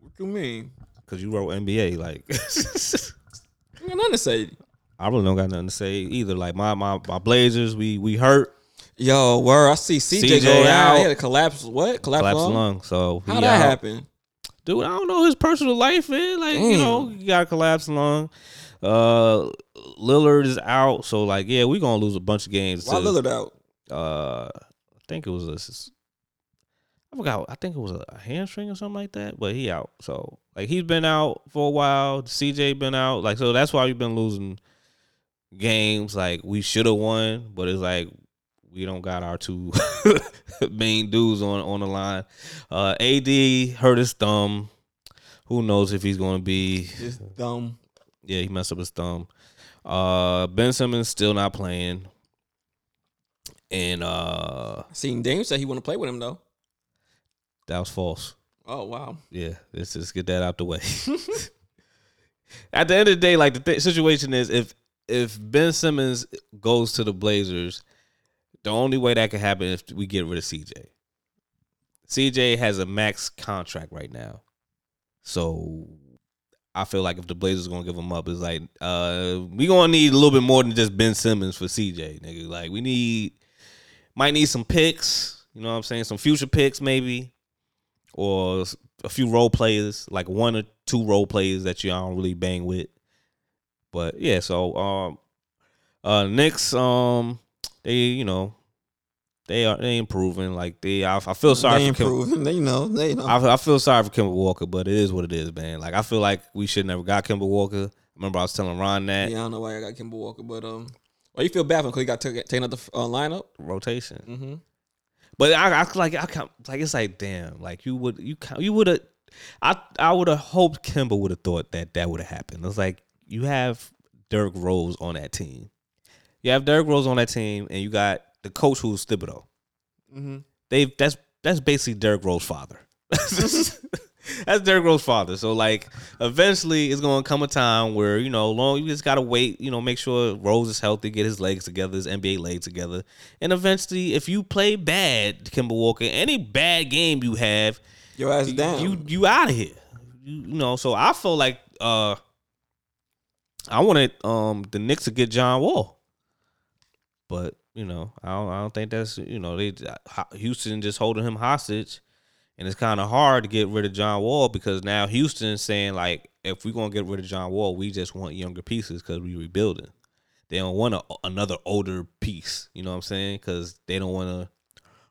What you mean? Because you wrote NBA. Like, [LAUGHS] I got nothing to say. I really don't got nothing to say either. Like, my my my Blazers, we we hurt, Yo, where I see CJ, CJ go. He had a collapse. What? Collapse, collapsed lung? lung. So he How that happen? dude. I don't know his personal life, man. Like you know, he got a collapse lung. Uh, Lillard is out, so like, yeah, we gonna lose a bunch of games. Why to- Lillard out? uh, I think it was a, I forgot. I think it was a hamstring or something like that. But he out. So like he's been out for a while. CJ been out. Like so that's why we've been losing games. Like we should have won, but it's like we don't got our two [LAUGHS] main dudes on on the line. Uh, AD hurt his thumb. Who knows if he's going to be? Just dumb. Yeah, he messed up his thumb. Uh, Ben Simmons still not playing. And uh Seen Dame said he want to play with him though. that was false. Oh wow. Yeah, let's just get that out the way. [LAUGHS] At the end of the day, like the th- situation is, if if Ben Simmons goes to the Blazers, the only way that could happen is if we get rid of CJ. CJ has a max contract right now, so I feel like if the Blazers gonna give him up, it's like uh, we gonna need a little bit more than just Ben Simmons for CJ, nigga. Like we need might need some picks. You know what I'm saying? Some future picks maybe, or a few role players, like one or two role players that you don't really bang with. But yeah, so um, uh, Knicks um, they you know they are they improving. Like they, I, I feel sorry they for Kim, improving. They know. They know. I, I feel sorry for Kemba Walker, but it is what it is, man. Like I feel like we should never got Kemba Walker. Remember I was telling Ron that yeah, I don't know why I got Kemba Walker, but um, well, you feel bad for him because he got taken taken out the uh, lineup. rotation. Mm-hmm. But I, I like I can't like it's like damn like you would you you would have I I would have hoped Kemba would have thought that that would have happened. It's like you have Derrick Rose on that team. You have Derrick Rose on that team, and you got the coach who's Thibodeau. Mm-hmm. They that's that's basically Derrick Rose's father. [LAUGHS] that's Derrick Rose's father. So like eventually it's gonna come a time where, you know, long you just gotta wait, you know, make sure Rose is healthy, get his legs together, his NBA legs together. And eventually if you play bad, Kemba Walker, any bad game you have, Your ass down. you you out of here. You, you know, so I feel like uh I wanted um the Knicks to get John Wall. But, you know, I don't I don't think that's you know, they Houston just holding him hostage. And it's kind of hard to get rid of John Wall because now Houston's saying like if we're gonna get rid of John Wall, we just want younger pieces because we rebuilding. They don't want a, another older piece. You know what I'm saying? Because they don't want to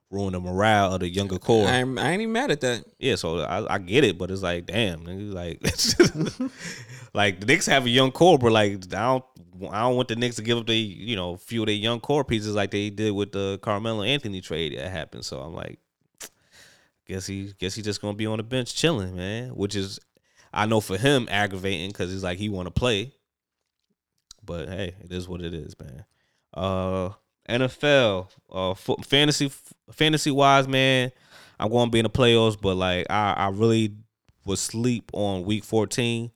ruin the morale of the younger core. I ain't, I ain't even mad at that. Yeah, so I, I get it, but it's like, damn, nigga, like, [LAUGHS] like the Knicks have a young core, but like, I don't, I don't want the Knicks to give up the, you know, few of their young core pieces like they did with the Carmelo Anthony trade that happened. So I'm like, guess he, guess he's just gonna be on the bench chilling, man. Which is, I know for him aggravating because he's like he want to play, but hey, it is what it is, man. Uh, NFL, uh, fantasy, fantasy wise, man, I'm going to be in the playoffs, but like I, I really was sleep on week 14.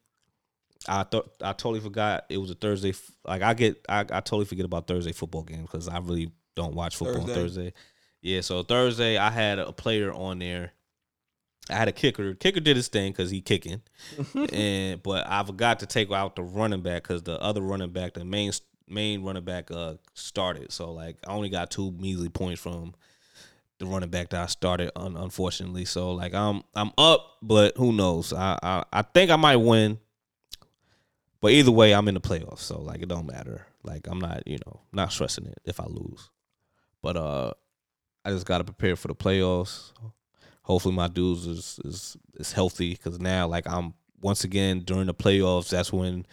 I thought I totally forgot it was a Thursday. f- Like I get, I, I totally forget about Thursday football games because I really don't watch football on Thursday. Thursday. Yeah, so Thursday I had a player on there. I had a kicker. Kicker did his thing because he kicking, [LAUGHS] and but I forgot to take out the running back because the other running back, the main main running back, uh, started. So like I only got two measly points from the running back that I started, un- unfortunately. So like I'm I'm up, but who knows? I, I I think I might win, but either way, I'm in the playoffs. So like it don't matter. Like I'm not you know not stressing it if I lose, but uh I just gotta prepare for the playoffs. Hopefully my dudes is is is healthy because now like I'm once again during the playoffs. That's when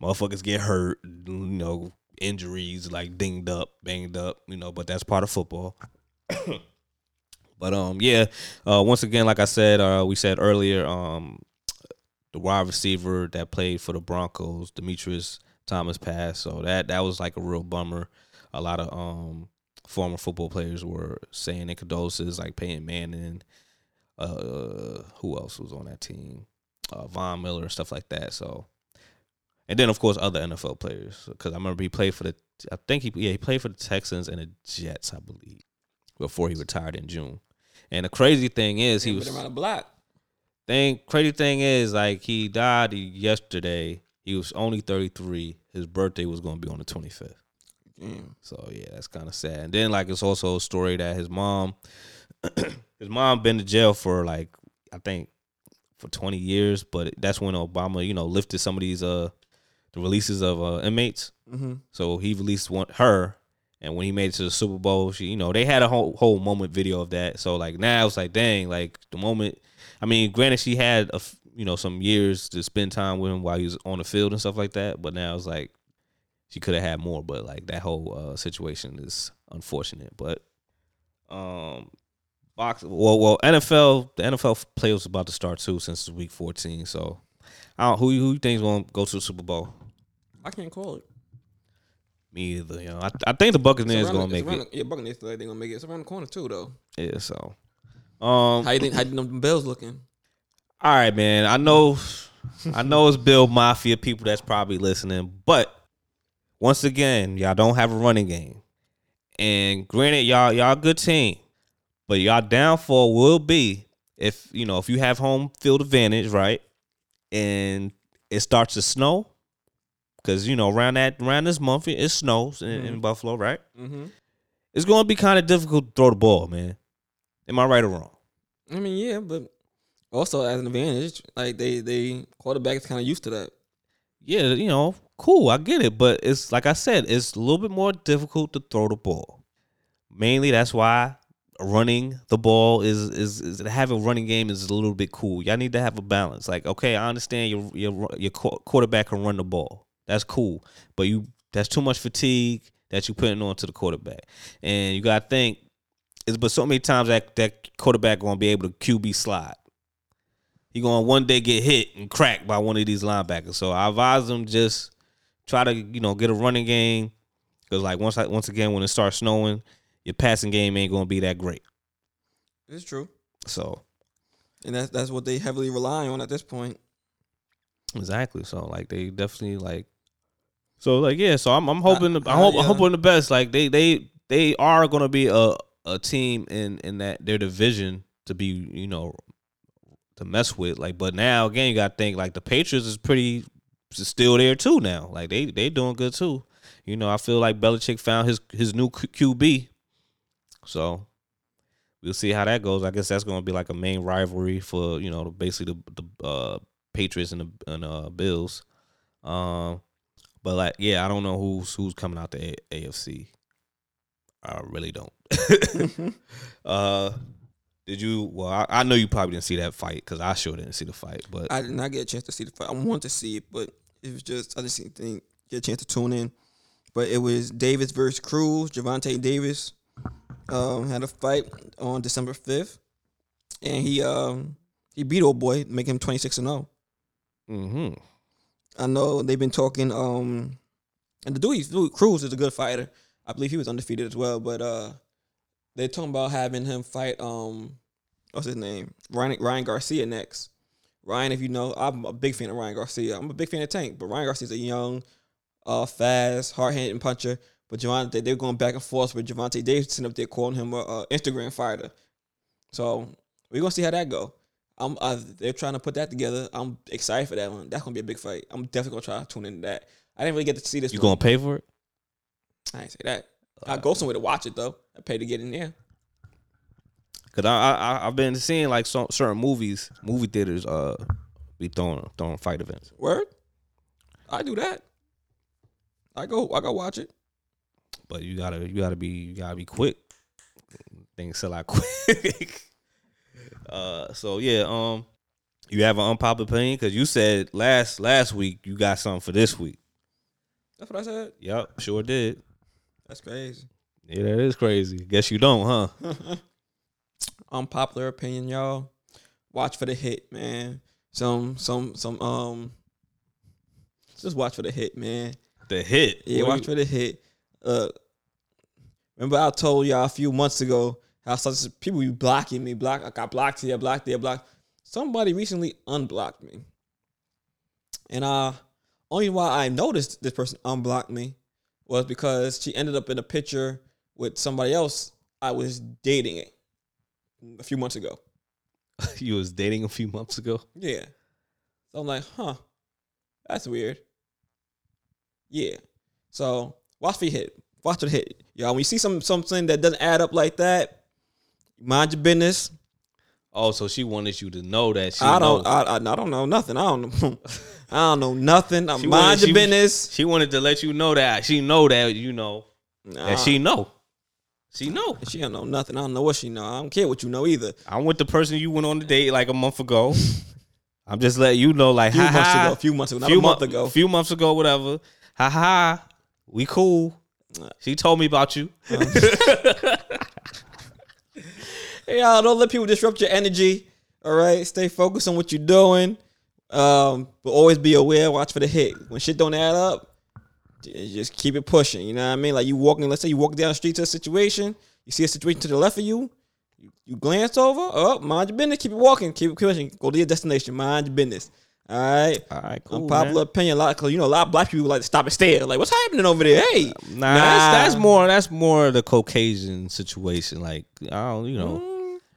motherfuckers get hurt. You know injuries like dinged up, banged up. You know, but that's part of football. [COUGHS] but um yeah, uh once again like I said uh we said earlier um the wide receiver that played for the Broncos, Demaryius Thomas passed. So that that was like a real bummer. A lot of um former football players were saying their condolences, like Peyton Manning. Uh, who else was on that team? Uh, Von Miller, stuff like that. So, and then of course other NFL players, because I remember he played for the. I think he yeah he played for the Texans and the Jets, I believe, before he retired in June. And the crazy thing is, he He was around the block. thing crazy thing is like he died yesterday. He was only 33. His birthday was going to be on the 25th. Damn. So yeah, that's kind of sad. And then like it's also a story that his mom, [CLEARS THROAT] his mom been to jail for like I think for 20 years, but that's when Obama you know lifted some of these uh the releases of uh, inmates. Mm-hmm. So he released one her, and when he made it to the Super Bowl, she you know they had a whole whole moment video of that. So like now it's like dang, like the moment. I mean, granted she had a you know some years to spend time with him while he was on the field and stuff like that, but now it's like she could have had more. But like that whole uh, situation is unfortunate. But um, box well well NFL the NFL playoffs about to start too since it's week fourteen. So I don't who you- who you think's gonna go to the Super Bowl. I can't call it. Me either. You know, I, I think the Buccaneers gonna make it. the- Yeah, Buccaneers they're gonna make it. It's around the corner too, though. Yeah. So, um, How you think? How you think them Bills looking? all right, man. I know, I know it's Bill Mafia people that's probably listening, but once again, y'all don't have a running game, And granted, y'all y'all a good team, but y'all downfall will be if you know if you have home field advantage, right? And it starts to snow, because you know around that around this month it snows in, in Buffalo, right? Mm-hmm. It's going to be kind of difficult to throw the ball, man. Am I right or wrong? I mean, yeah, but also as an advantage, like they they quarterback is kind of used to that. Yeah, you know, cool, I get it, but it's like I said, it's a little bit more difficult to throw the ball. Mainly, that's why running the ball is is, is having a running game is a little bit cool. Y'all need to have a balance. Like, okay, I understand your your your quarterback can run the ball. That's cool, but you that's too much fatigue that you're putting on to the quarterback, and you got to think. It's but so many times that that quarterback gonna be able to QB slide. He gonna one day get hit and cracked by one of these linebackers. So I advise them just try to you know get a running game because like once I, once again when it starts snowing, your passing game ain't gonna be that great. It's true, So and that's that's what they heavily rely on at this point. exactly. So like they definitely like. So like yeah. So I'm I'm hoping the, I- I hope yeah. I'm hoping the best. Like they they they are gonna be a a team in in that their division to be you know to mess with. Like but now again you got to think like the Patriots is pretty is still there too now. Like they they doing good too. You know I feel like Belichick found his his new Q- QB. So we'll see how that goes. I guess that's going to be like a main rivalry for you know basically the the uh, Patriots and the and uh, Bills. Um, but like yeah, I don't know who's who's coming out the A- AFC. I really don't. [LAUGHS] uh, did you? Well, I, I know you probably didn't see that fight because I sure didn't see the fight. But I did not get a chance to see the fight. I want to see it, but it was just I just didn't think get a chance to tune in. But it was Davis versus Cruz. Gervonta Davis um, had a fight on December fifth, and he um, he beat old boy, make him twenty six and zero. hmm I know they've been talking. Um, and the dude, dude Cruz is a good fighter. I believe he was undefeated as well. But uh, they're talking about having him fight. Um, what's his name? Ryan Ryan Garcia next. Ryan, if you know, I'm a big fan of Ryan Garcia. I'm a big fan of Tank, but Ryan Garcia's a young, uh, fast, hard hitting puncher. But Gervonta, they're going back and forth with Gervonta Davidson up there calling him a, a Instagram fighter. So we're gonna see how that go. I'm uh, they're trying to put that together. I'm excited for that one. That's gonna be a big fight. I'm definitely gonna try to tune into that. I didn't really get to see this. you one. gonna pay for it? I ain't say that. I go somewhere to watch it though. I pay to get in there. Cause I I I've been seeing like some certain movies, movie theaters, uh, be throwing throwing fight events. Word. I do that. I go. I go watch it. but you gotta you gotta be you gotta be quick. Things sell out [LAUGHS] quick. Uh, so yeah, um, you have an unpopular opinion because you said last last week you got something for this week. That's what I said. Yep, sure did. That's crazy. Yeah, that is crazy. Guess you don't, huh? [LAUGHS] Unpopular opinion, y'all. Watch for the hit, man. Some, some, some. Um, just watch for the hit, man. The hit. Yeah, What watch you- for the hit. Uh, remember I told y'all a few months ago how such people be blocking me. Block, I got blocked here, blocked there, blocked. Somebody recently unblocked me, and uh, only why I noticed this person unblocked me was because she ended up in a picture with somebody else I was dating it a few months ago. [LAUGHS] you was dating a few months ago. Yeah. So I'm like, huh, that's weird. Yeah. So watch for your hit. Watch for the hit. Y'all, when you see some something that doesn't add up like that, mind your business. Oh, so she wanted you to know that she I don't know- I, I, I don't know nothing. I don't know. [LAUGHS] I don't know nothing. I mind wanted- your she- business. She wanted to let you know that she know that you know Nah, that she know. She know. she don't know nothing. I don't know what she know. I don't care what you know either. I'm with the person you went on the date like a month ago. [LAUGHS] I'm just letting you know, like, A few ha months ago, a few months ago, not few a month mo- ago. few months ago, whatever. Ha ha. We cool. She told me about you. Hey, y'all, don't let people disrupt your energy. All right, stay focused on what you're doing. Um, but always be aware. Watch for the hit. When shit don't add up, just keep it pushing. You know what I mean? Like you walking. Let's say you walk down the street to a situation. You see a situation to the left of you. You, you glance over. Oh, mind your business. Keep it walking. Keep it pushing. Go to your destination. Mind your business. All right. All right, cool. Unpopular man. opinion, a lot because you know a lot of black people like to stop and stare. Like, what's happening over there? Hey, Nah, That's, that's more. That's more the Caucasian situation. Like I don't, you know, Mm,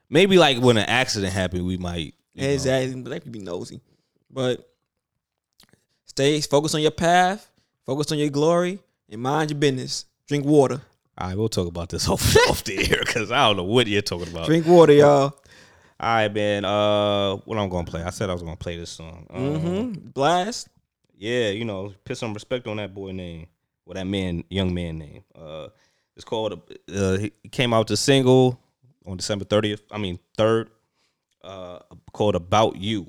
maybe like when an accident happened, we might. you know. exactly. Black people be nosy, but stay focused on your path, focus on your glory, and mind your business. Drink water. All right, we'll talk about this [LAUGHS] off off the air because I don't know what you're talking about. Drink water, y'all. All right, man. Uh, what I'm gonna play? I said I was gonna play this song. Um, Mm-hmm. Blast. Yeah, you know, put some respect on that boy name, or that man, young man name. Uh, it's called. Uh, he came out the single on December 30th. I mean third. Uh, called "About You,"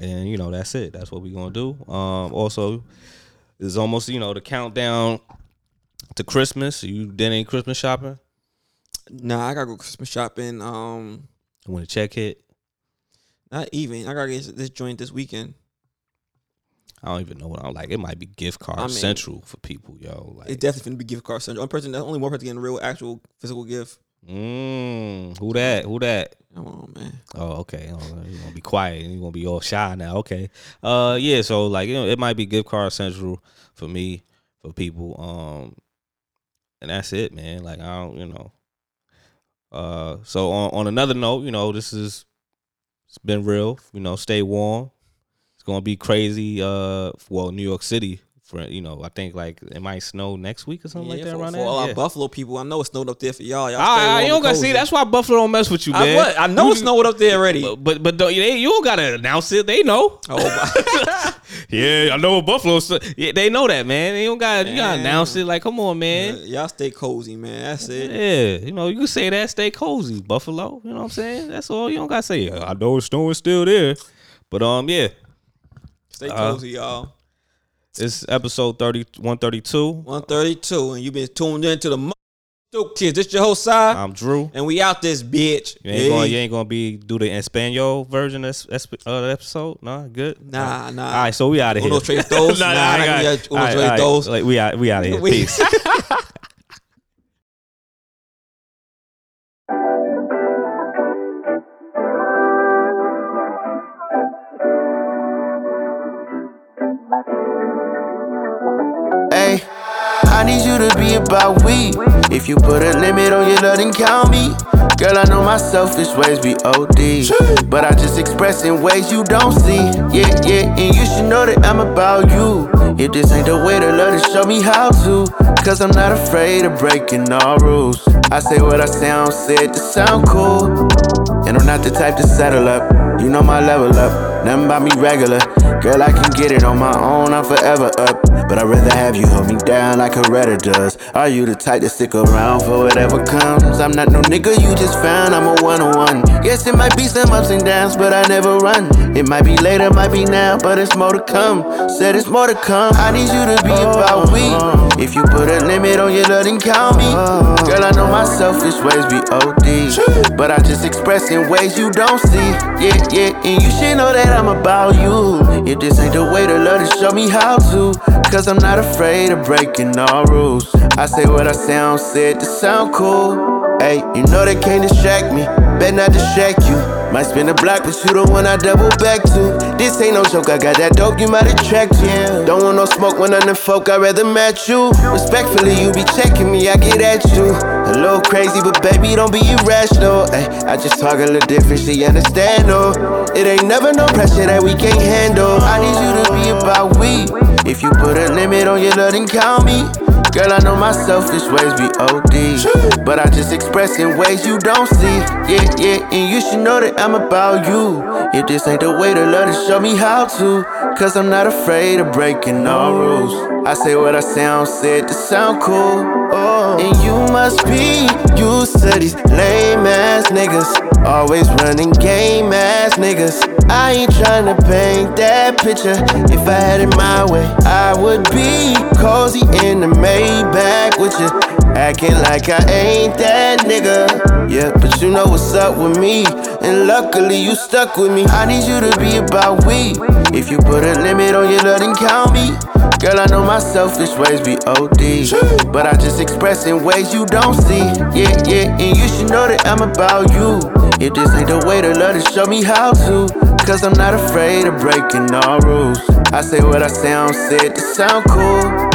and you know that's it. That's what we're gonna do. Um, also, it's almost you know the countdown to Christmas. You did any Christmas shopping? Nah, I gotta go Christmas shopping. Um, When the check hit, not even. I gotta get this joint this weekend. I don't even know what I'm like. It might be gift card I mean, central for people, yo. Like, It's definitely gonna be gift card central. One person, that's only one person getting a real, actual, physical gift. Mm, who that? Who that? Come on, man. Oh, okay. Oh, you're gonna be quiet you're gonna be all shy now. Okay. Uh yeah, so like you know, it might be gift card central for me, for people. Um and that's it, man. Like I don't, you know. Uh so on on another note, you know, this is it's been real, you know, stay warm. It's gonna be crazy, uh well, New York City for you know, I think like it might snow next week or something like that for, around for there. all yeah. our Buffalo people, I know it snowed up there for y'all. Y'all Ah, stay ah, you don't gotta see. That's why Buffalo don't mess with you, I, man. what? I know You- it snowed up there already. but but, but don't, they, you don't gotta announce it. They know. oh, [LAUGHS] Yeah, I know Buffalo. Yeah, they know that, man. They don't got you gotta Man. announce it. Like, come on, man. y'all stay cozy, man. That's it. Yeah, you know you can say that. Stay cozy, Buffalo. You know what I'm saying? That's all. You don't gotta say. I know it's snowing still there, but um, yeah, Stay Uh, cozy, y'all. It's episode 30, 132. 132, and you've been tuned into the Stoke Kids. This your whole side, I'm Drew. and we out this bitch. You ain't Yeah. gonna you ain't gonna be do the Espanol version of this uh, the episode. Nah, good. Nah, nah. All right, so we out of here. Uno tres dos. [LAUGHS] Nah, I I got- got uno right, tres right. dos. Like, we out. We out of here. [LAUGHS] Peace. [LAUGHS] I need you to be about we. If you put a limit on your love, then count me. Girl, I know my selfish ways be OD. But I just express in ways you don't see. Yeah, yeah, and you should know that I'm about you. If this ain't the way to love, then show me how to. Cause I'm not afraid of breaking all rules. I say what I say sound, said to sound cool. And I'm not the type to settle up. You know my level up, nothing about me regular. Girl, I can get it on my own, I'm forever up. But I'd rather have you hold me down like Coretta does. Are you the type to stick around for whatever comes? I'm not no nigga you just found, I'm a one on one. Yes, it might be some ups and downs, but I never run. It might be later, might be now, but it's more to come. Said it's more to come. I need you to be about we. If you put a limit on your love, then count me. Girl, I know my selfish ways be OD. But I just express in ways you don't see. Yeah, yeah, and you should know that I'm about you. If this ain't the way to love, then show me how to. Cause I'm not afraid of breaking all rules. I say what I sound, said to sound cool. Hey, you know they can't distract me. Better not distract you. Might spin a block, but you the one I double back to. This ain't no joke, I got that dope, you might attract you. Don't want no smoke when I'm folk, I'd rather match you. Respectfully, you be checking me, I get at you. A little crazy, but baby, don't be irrational. Ay, I just talk a little different, she understand, no. It ain't never no pressure that we can't handle. I need you to be about we. If you put a limit on your love, then count me. Girl, I know my selfish ways be OD. But I just express in ways you don't see. Yeah, yeah, and you should know that I'm about you. If this ain't the way to love, then show me how to. Cause I'm not afraid of breaking all rules. I say what I sound, said to sound cool. Oh, and you must be used to these lame ass niggas. Always running game ass niggas. I ain't tryna paint that picture. If I had it my way, I would be cozy in the Maybach with you. Acting like I ain't that nigga. Yeah, but you know what's up with me. And luckily you stuck with me. I need you to be about we. If you put a limit on your love, then count me. Girl, I know my selfish ways be OD. But I just express in ways you don't see. Yeah, yeah, and you should know that I'm about you. If this ain't the way to love, then show me how to. Cause I'm not afraid of breaking all rules. I say what I say, I don't say it to sound cool.